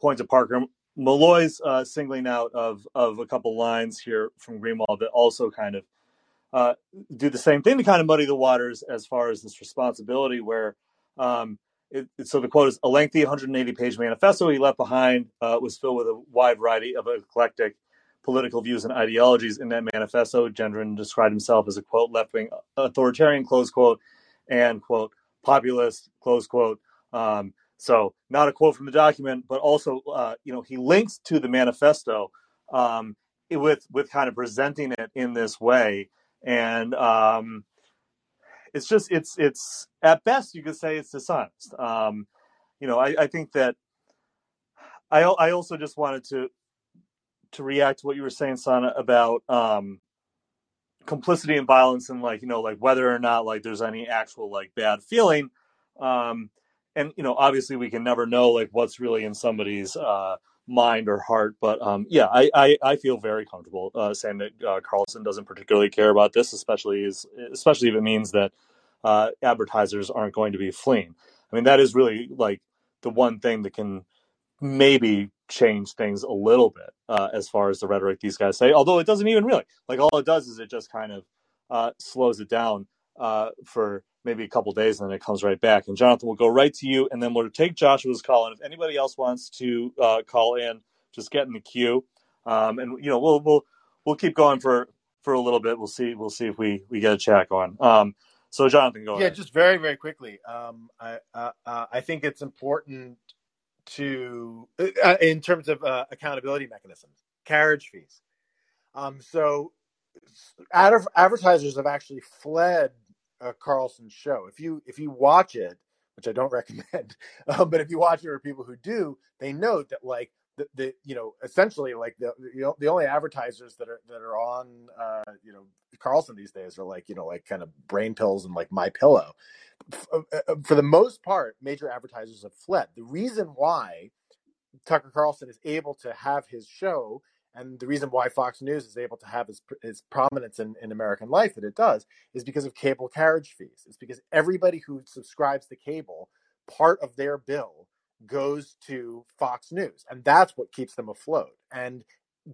point to Parker Molloy's singling out of of a couple lines here from Greenwald that also kind of do the same thing to kind of muddy the waters as far as this responsibility where. Um, it, so the quote is a lengthy 180 page manifesto he left behind was filled with a wide variety of eclectic political views and ideologies in that manifesto. Gendron described himself as a quote left wing authoritarian close quote and quote populist close quote. Um, so not a quote from the document, but also uh, you know he links to the manifesto um, with with kind of presenting it in this way, and um, it's just it's it's at best you could say it's dishonest. Um, you know, I, I think that I I also just wanted to to react to what you were saying, Sana, about um, complicity and violence, and like you know, like whether or not like there's any actual like bad feeling. Um, and you know, obviously, we can never know like what's really in somebody's uh, mind or heart. But um, yeah, I, I, I feel very comfortable uh, saying that uh, Carlson doesn't particularly care about this, especially is especially if it means that uh, advertisers aren't going to be fleeing. I mean, that is really like the one thing that can maybe change things a little bit uh, as far as the rhetoric these guys say. Although it doesn't even really like all it does is it just kind of uh, slows it down uh, for maybe a couple days and then it comes right back. And Jonathan will go right to you, and then we'll take Joshua's call. And if anybody else wants to uh, call in, just get in the queue, um, and you know we'll we'll we'll keep going for for a little bit. We'll see we'll see if we we get a chat on. Um, So, Jonathan, go yeah, ahead. just very very quickly. Um, I uh, uh, I think it's important to uh, in terms of uh, accountability mechanisms, carriage fees. Um, so ad- advertisers have actually fled a Carlson show. If you if you watch it, which I don't recommend, um, but if you watch it or people who do, they note that like the, the you know essentially like the you know, the only advertisers that are that are on uh, you know Carlson these days are like you know like kind of brain pills and like my pillow. Uh, uh, for the most part, major advertisers have fled. The reason why Tucker Carlson is able to have his show and the reason why Fox News is able to have his, his prominence in, in American life that it does is because of cable carriage fees. It's because everybody who subscribes to cable, part of their bill goes to Fox News, and that's what keeps them afloat. And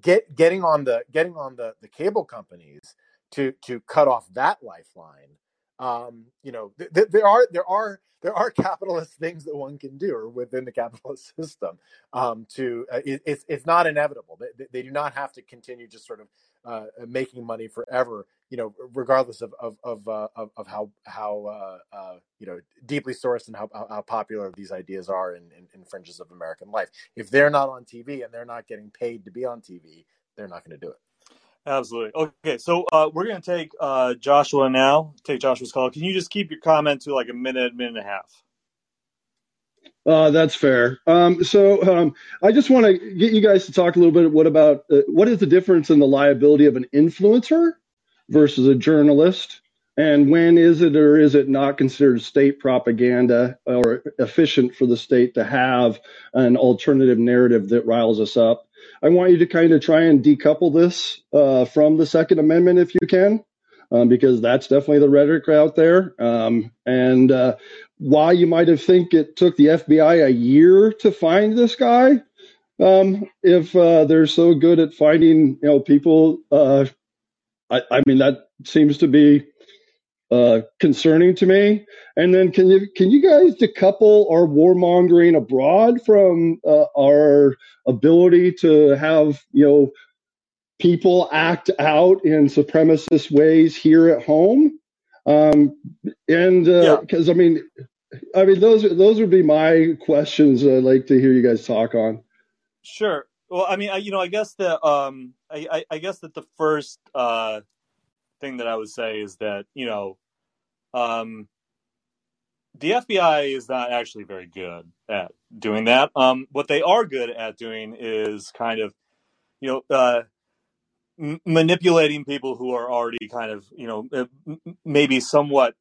get getting on the getting on the the cable companies to to cut off that lifeline. Um, you know, th- th- there are there are there are capitalist things that one can do within the capitalist system um, to uh, it, it's it's not inevitable they, they do not have to continue just sort of uh, making money forever you know regardless of of of, uh, of, of, how how uh, uh, you know deeply sourced and how, how popular these ideas are in, in, in fringes of american life if they're not on tv and they're not getting paid to be on tv they're not going to do it Absolutely. Okay, so uh, we're going to take uh, Joshua now. Take Joshua's call. Can you just keep your comment to like a minute, minute and a half? Uh, that's fair. Um, so um, I just want to get you guys to talk a little bit. What about uh, what is the difference in the liability of an influencer versus a journalist, and when is it or is it not considered state propaganda or efficient for the state to have an alternative narrative that riles us up? I want you to kind of try and decouple this uh, from the Second Amendment if you can, um, because that's definitely the rhetoric out there. Um, and uh, why you might have think it took the FBI a year to find this guy, um, if uh, they're so good at finding, you know, people. I, I mean, that seems to be uh, concerning to me. And then can you can you guys decouple our warmongering abroad from uh, our ability to have you know people act out in supremacist ways here at home? Um, and because uh, yeah. I mean, I mean those those would be my questions. I'd like to hear you guys talk on. Sure. Well, I mean, I, you know, I guess that um, I, I, I guess that the first uh, thing that I would say is that you know, um, the FBI is not actually very good at doing that. Um, what they are good at doing is kind of, you know, uh, m- manipulating people who are already kind of, you know, uh, maybe somewhat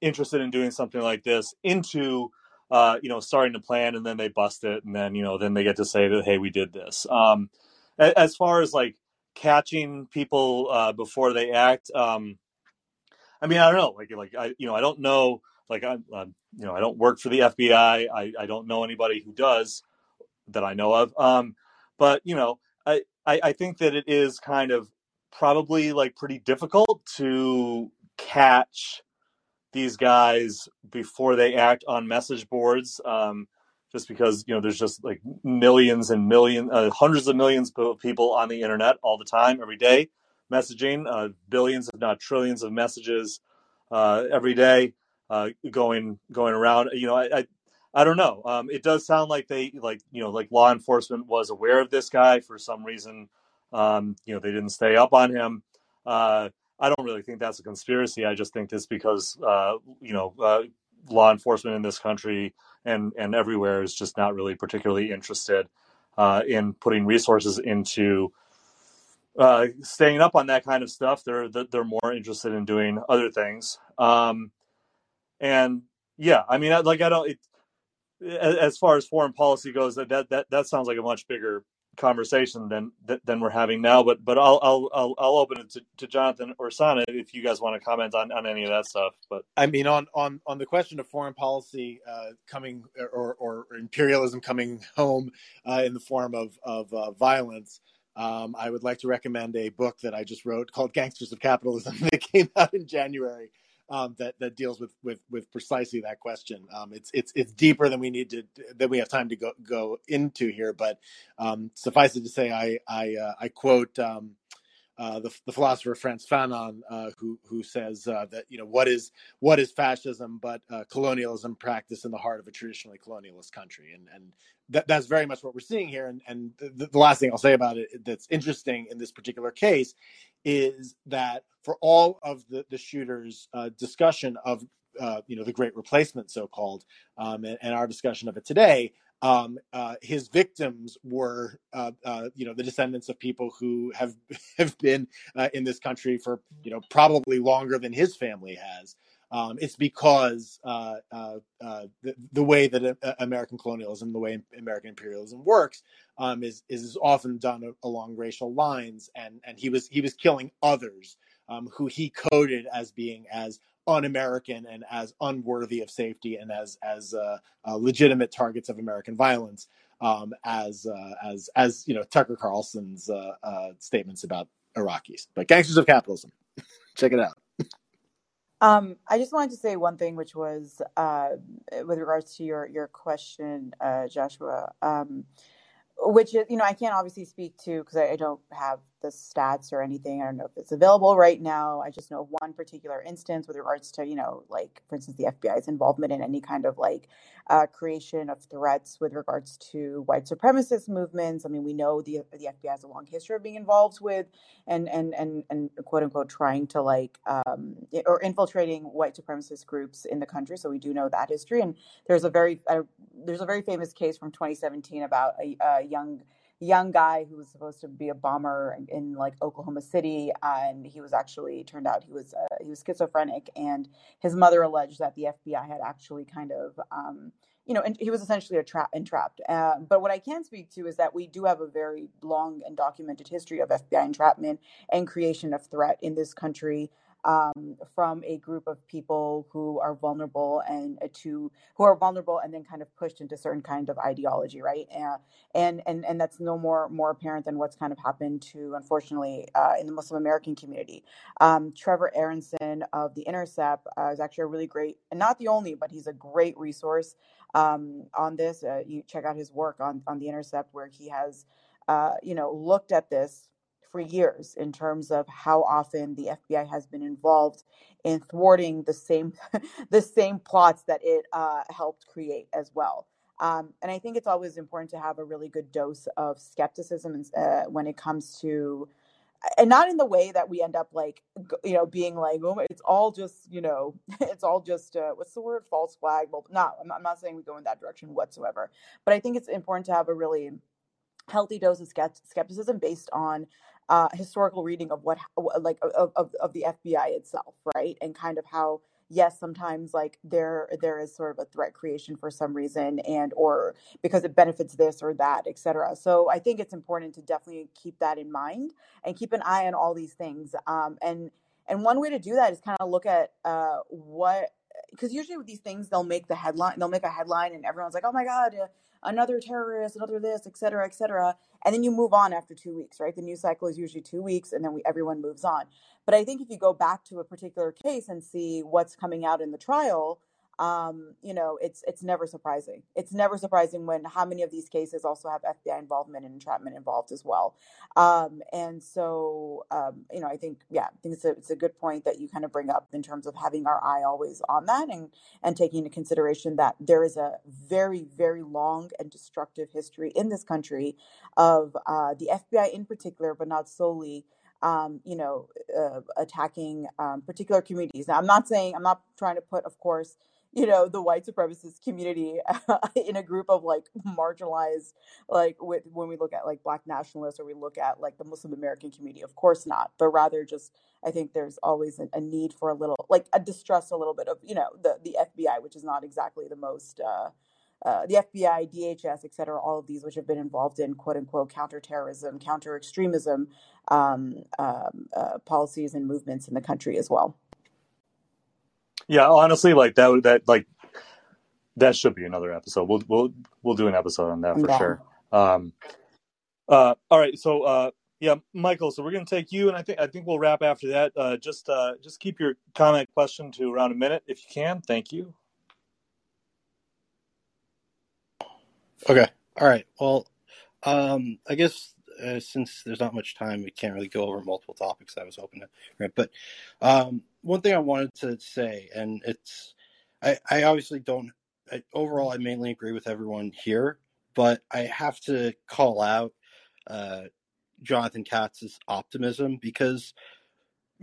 interested in doing something like this into, uh, you know, starting to plan and then they bust it and then, you know, then they get to say that, hey, we did this. Um, as far as like catching people uh, before they act, um, I mean, I don't know. Like, like I, you know, I don't know. Like, I, you know, I don't work for the FBI. I, I don't know anybody who does that I know of. Um, but you know, I, I, I think that it is kind of probably like pretty difficult to catch these guys before they act on message boards. Um, just because you know there's just like millions and millions, uh, hundreds of millions of people on the internet all the time, every day messaging, uh, billions, if not trillions, of messages uh, every day uh, going going around. You know, I, I, I don't know. Um, it does sound like they like you know like law enforcement was aware of this guy for some reason. Um, you know, they didn't stay up on him. Uh, I don't really think that's a conspiracy. I just think it's because uh, you know law enforcement in this country and and everywhere is just not really particularly interested uh, in putting resources into uh, staying up on that kind of stuff. They're they're more interested in doing other things. Um, and yeah, I mean, like I don't. It, as far as foreign policy goes, that that that sounds like a much bigger conversation than than we're having now. But but I'll I'll I'll, I'll open it to, to Jonathan or Sana if you guys want to comment on, on any of that stuff. But I mean, on on on the question of foreign policy uh, coming or or imperialism coming home uh, in the form of of uh, violence um, I would like to recommend a book that I just wrote called Gangsters of Capitalism that came out in January. Um, that that deals with with with precisely that question. Um, it's it's it's deeper than we need to than we have time to go go into here. But um, suffice it to say, I I uh, I quote um, uh, the, the philosopher Frantz Fanon, uh, who who says uh, that you know what is what is fascism but uh, colonialism practiced in the heart of a traditionally colonialist country, and and that, that's very much what we're seeing here. And and the, the last thing I'll say about it that's interesting in this particular case is that for all of the the shooters' uh, discussion of uh, you know the Great Replacement, so called, um, and, and our discussion of it today, um, uh, his victims were, uh, uh, you know, the descendants of people who have have been uh, in this country for, you know, probably longer than his family has. Um, it's because uh, uh, the, the, way that American colonialism, the way American imperialism works, um, is is often done along racial lines, and and he was he was killing others um, who he coded as being as un-American and as unworthy of safety and as as uh, uh, legitimate targets of American violence um, as uh, as as you know Tucker Carlson's uh, uh, statements about Iraqis. But gangsters of capitalism, check it out. Um, I just wanted to say one thing, which was uh, with regards to your your question, uh, Joshua. Um, which is, you know, I can't obviously speak to because I, I, don't have the stats or anything. I don't know if it's available right now. I just know one particular instance with regards to, you know, like for instance, the FBI's involvement in any kind of like uh, creation of threats with regards to white supremacist movements. I mean, we know the the FBI has a long history of being involved with and and and and quote unquote trying to like um, or infiltrating white supremacist groups in the country. So we do know that history. And there's a very uh, there's a very famous case from 2017 about a, a young young guy who was supposed to be a bomber in like Oklahoma City, and he was actually turned out he was uh, he was schizophrenic, and his mother alleged that the FBI had actually kind of. Um, you know, and he was essentially a trap entrapped. Uh, but what I can speak to is that we do have a very long and documented history of FBI entrapment and creation of threat in this country um, from a group of people who are vulnerable and uh, to who are vulnerable and then kind of pushed into certain kind of ideology, right? Uh, and and and that's no more more apparent than what's kind of happened to unfortunately uh, in the Muslim American community. Um, Trevor Aaronson of the Intercept uh, is actually a really great and not the only, but he's a great resource um, on this. Uh, you check out his work on on the Intercept where he has uh, you know looked at this for years in terms of how often the FBI has been involved in thwarting the same the same plots that it uh, helped create as well. Um, and I think it's always important to have a really good dose of skepticism uh, when it comes to, and not in the way that we end up like, you know, being like, oh, it's all just, you know, it's all just, uh, what's the word, false flag. Well, no, I'm not, I'm not saying we go in that direction whatsoever. But I think it's important to have a really healthy dose of skepticism based on uh, historical reading of what like of, of, of the FBI itself, right? And kind of how yes, sometimes like there there is sort of a threat creation for some reason and or because it benefits this or that, etc. So I think it's important to definitely keep that in mind and keep an eye on all these things. Um, and and one way to do that is kind of look at uh, what because usually with these things they'll make the headline they'll make a headline and everyone's like oh my god uh, another terrorist another this et cetera et cetera and then you move on after two weeks right? The news cycle is usually two weeks and then we everyone moves on. But i think if you go back to a particular case and see what's coming out in the trial um, you know, it's it's never surprising. It's never surprising when how many of these cases also have FBI involvement and entrapment involved as well. Um, and so, um, you know, I think yeah, I think it's a it's a good point that you kind of bring up in terms of having our eye always on that and and taking into consideration that there is a very very long and destructive history in this country of uh, the FBI in particular, but not solely um, you know, uh, attacking um, particular communities. Now, I'm not saying I'm not trying to put, of course, you know the white supremacist community in a group of like marginalized like with when we look at like black nationalists or we look at like the muslim american community of course not but rather just i think there's always a, a need for a little like a distrust a little bit of you know the the fbi which is not exactly the most uh uh, the FBI, DHS, et cetera, all of these which have been involved in quote unquote counterterrorism, counter extremism um, um, uh, policies and movements in the country as well. Yeah, honestly, like that that like that should be another episode. We'll we'll we'll do an episode on that for yeah. sure. Um, uh, all right, so uh, yeah, Michael. So we're gonna take you, and I think I think we'll wrap after that. Uh, just uh, just keep your comment question to around a minute if you can. Thank you. Okay. All right. Well, um, I guess uh, since there's not much time, we can't really go over multiple topics I was hoping to. Right, but um, one thing I wanted to say, and it's, I, I obviously don't. I, overall, I mainly agree with everyone here, but I have to call out uh, Jonathan Katz's optimism because,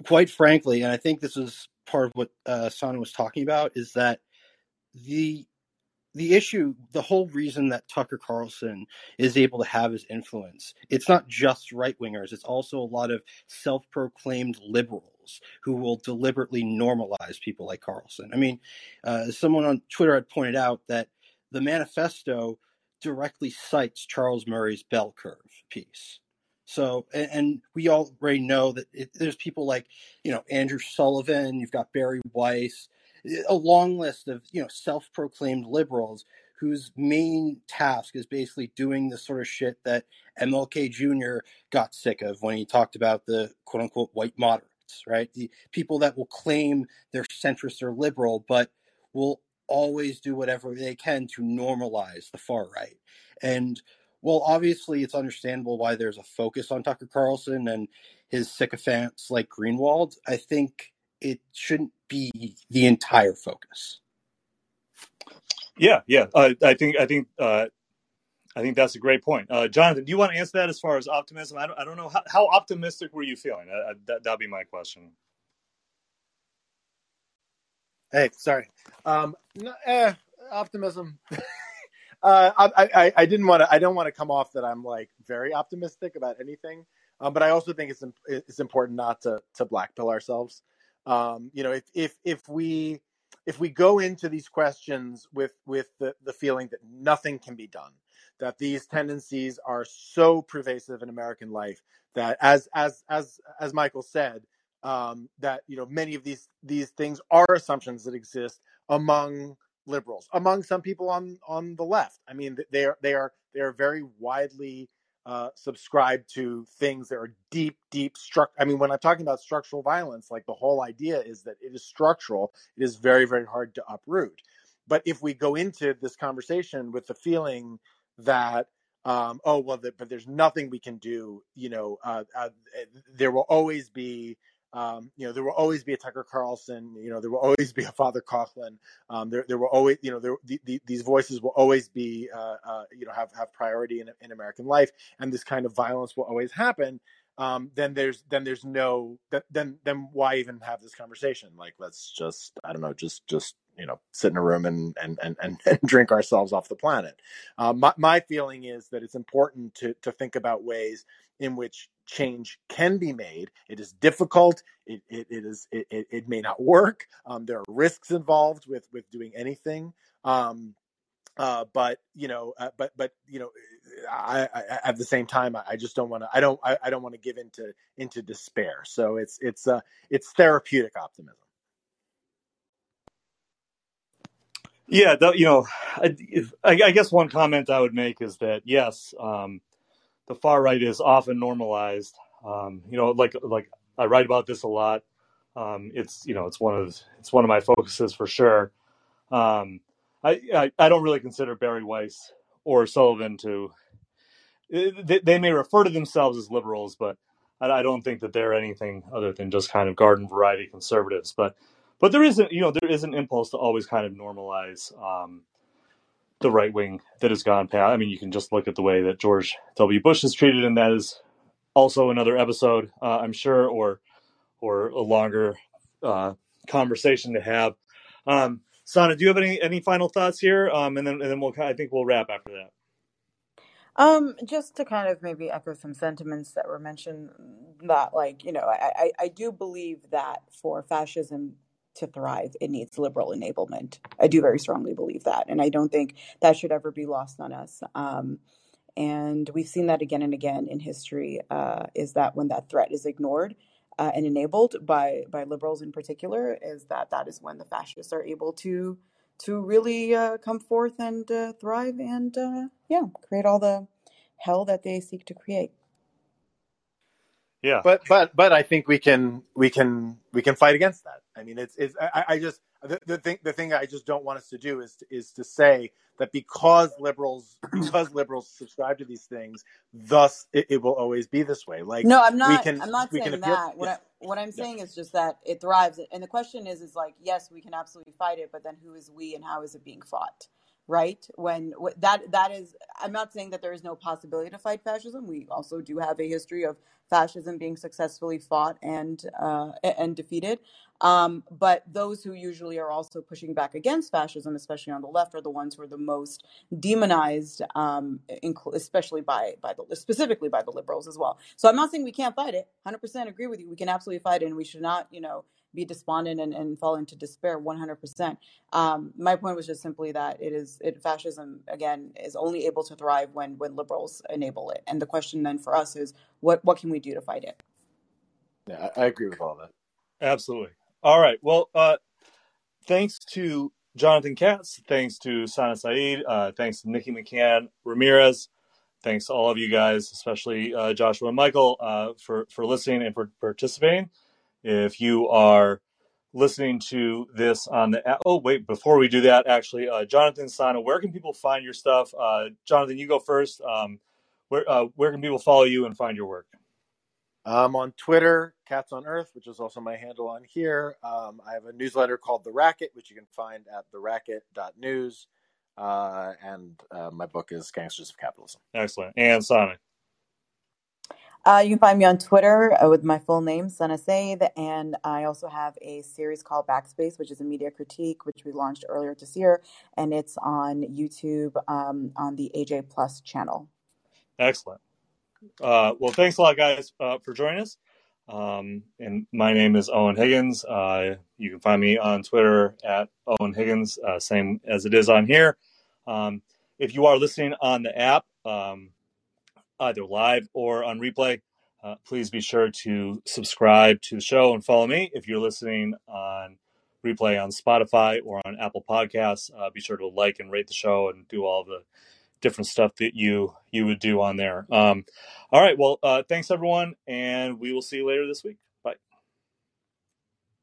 quite frankly, and I think this is part of what uh, Sana was talking about, is that the the issue, the whole reason that Tucker Carlson is able to have his influence, it's not just right wingers, it's also a lot of self proclaimed liberals who will deliberately normalize people like Carlson. I mean, uh, someone on Twitter had pointed out that the manifesto directly cites Charles Murray's bell curve piece. So, and, and we already know that it, there's people like, you know, Andrew Sullivan, you've got Bari Weiss, a long list of you know self-proclaimed liberals whose main task is basically doing the sort of shit that MLK Jr. got sick of when he talked about the quote unquote white moderates, right? The people that will claim they're centrist or liberal, but will always do whatever they can to normalize the far right. And well, obviously, it's understandable why there's a focus on Tucker Carlson and his sycophants like Greenwald. I think it shouldn't be the entire focus. Yeah, yeah. Uh, I think I think uh, I think that's a great point. Uh, Jonathan, do you want to answer that as far as optimism? I don't, I don't know how, how optimistic were you feeling? Uh, uh, that that'd be my question. Hey, sorry. Um, no, eh, optimism. uh, I, I, I didn't want to. I don't want to come off that I'm like very optimistic about anything. Um, but I also think it's it's important not to to blackpill ourselves. Um, you know, if if if we if we go into these questions with with the, the feeling that nothing can be done, that these tendencies are so pervasive in American life that as as as as Michael said, um, that you know many of these these things are assumptions that exist among liberals, among some people on on the left. I mean, they are they are they are very widely uh, subscribe to things that are deep, deep struct. I mean, when I'm talking about structural violence, like the whole idea is that it is structural. It is very, very hard to uproot. But if we go into this conversation with the feeling that, um, oh well, the, but there's nothing we can do, you know, uh, uh, there will always be um, you know, there will always be a Tucker Carlson. You know, there will always be a Father Coughlin. Um, there, there will always, you know, there, the, the, these voices will always be, uh, uh, you know, have have priority in, in American life, and this kind of violence will always happen. Um, then there's then there's no then then why even have this conversation? Like, let's just I don't know, just just you know sit in a room and and and and, and drink ourselves off the planet. Uh, my my feeling is that it's important to to think about ways in which change can be made. It is difficult. It, it, it is it, it, may not work. Um, there are risks involved with with doing anything. Um, uh, but you know, uh, but but you know, I, I, at the same time, I, just don't want to. I don't. I, I don't want to give into into despair. So it's it's uh it's therapeutic optimism. Yeah, you know, I, I, guess one comment I would make is that yes, um, the far right is often normalized. Um, you know, like like I write about this a lot. Um, it's you know it's one of it's one of my focuses for sure. Um, I, I, I don't really consider Bari Weiss or Sullivan to. They, they may refer to themselves as liberals, but I, I don't think that they're anything other than just kind of garden variety conservatives. But but there isn't you know there is an impulse to always kind of normalize um, the right wing that has gone past. I mean, you can just look at the way that George W. Bush is treated, and that is also another episode, uh, I'm sure, or or a longer uh, conversation to have. Um, Sana, do you have any any final thoughts here? Um, and then and then we'll I think we'll wrap after that. Um, just to kind of maybe echo some sentiments that were mentioned, that like you know, I I, do believe that for fascism to thrive, it needs liberal enablement. I do very strongly believe that. And I don't think that should ever be lost on us. Um, and we've seen that again and again in history uh, is that when that threat is ignored uh, and enabled by, by liberals in particular, is that that is when the fascists are able to to really uh, come forth and uh, thrive and uh, yeah, create all the hell that they seek to create. Yeah. But but but I think we can we can we can fight against that. I mean, it's it's I, I just the, the thing the thing I just don't want us to do is to, is to say that because liberals because liberals subscribe to these things, thus it, it will always be this way. Like No, I'm we not. can I'm not we saying appeal. that. What Yeah, I what I'm yeah. saying is just that it thrives. And the question is, is like, yes, we can absolutely fight it, but then who is we and how is it being fought? Right? When that that is, I'm not saying that there is no possibility to fight fascism. We also do have a history of fascism being successfully fought and uh, and defeated. Um, but those who usually are also pushing back against fascism, especially on the left, are the ones who are the most demonized, um, incl- especially by by the specifically by the liberals as well. So I'm not saying we can't fight it. 100% agree with you. We can absolutely fight it, and we should not, you know, be despondent and, and fall into despair. 100%. Um, my point was just simply that it is it fascism again is only able to thrive when when liberals enable it. And the question then for us is what what can we do to fight it? Yeah, I, I agree with all that. Absolutely. All right. Well, uh, thanks to Jonathan Katz. Thanks to Sana Saeed. Uh, thanks to Nikki McCann Ramirez. Thanks to all of you guys, especially uh, Joshua and Michael, uh, for for listening and for participating. If you are listening to this on the oh wait before we do that actually uh, jonathan sana where can people find your stuff uh, jonathan you go first um, where uh, where can people follow you and find your work I'm on Twitter, Katz on Earth, which is also my handle on here. Um, I have a newsletter called The Racket, which you can find at theracket.news. Uh, and uh, my book is Gangsters of Capitalism. excellent and sana Uh, you can find me on Twitter uh, with my full name, Sana Saeed, and I also have a series called Backspace, which is a media critique, which we launched earlier this year, and it's on YouTube um, on the AJ Plus channel. excellent. Uh, well thanks a lot guys uh, for joining us. Um, and my name is owen higgins. Uh, you can find me on twitter at owen higgins same as it is on here. Um, if you are listening on the app um, either live or on replay, uh, please be sure to subscribe to the show and follow me. If you're listening on replay on Spotify or on Apple Podcasts, uh, be sure to like and rate the show and do all the different stuff that you you would do on there. Um, all right, well, uh, thanks everyone, and we will see you later this week.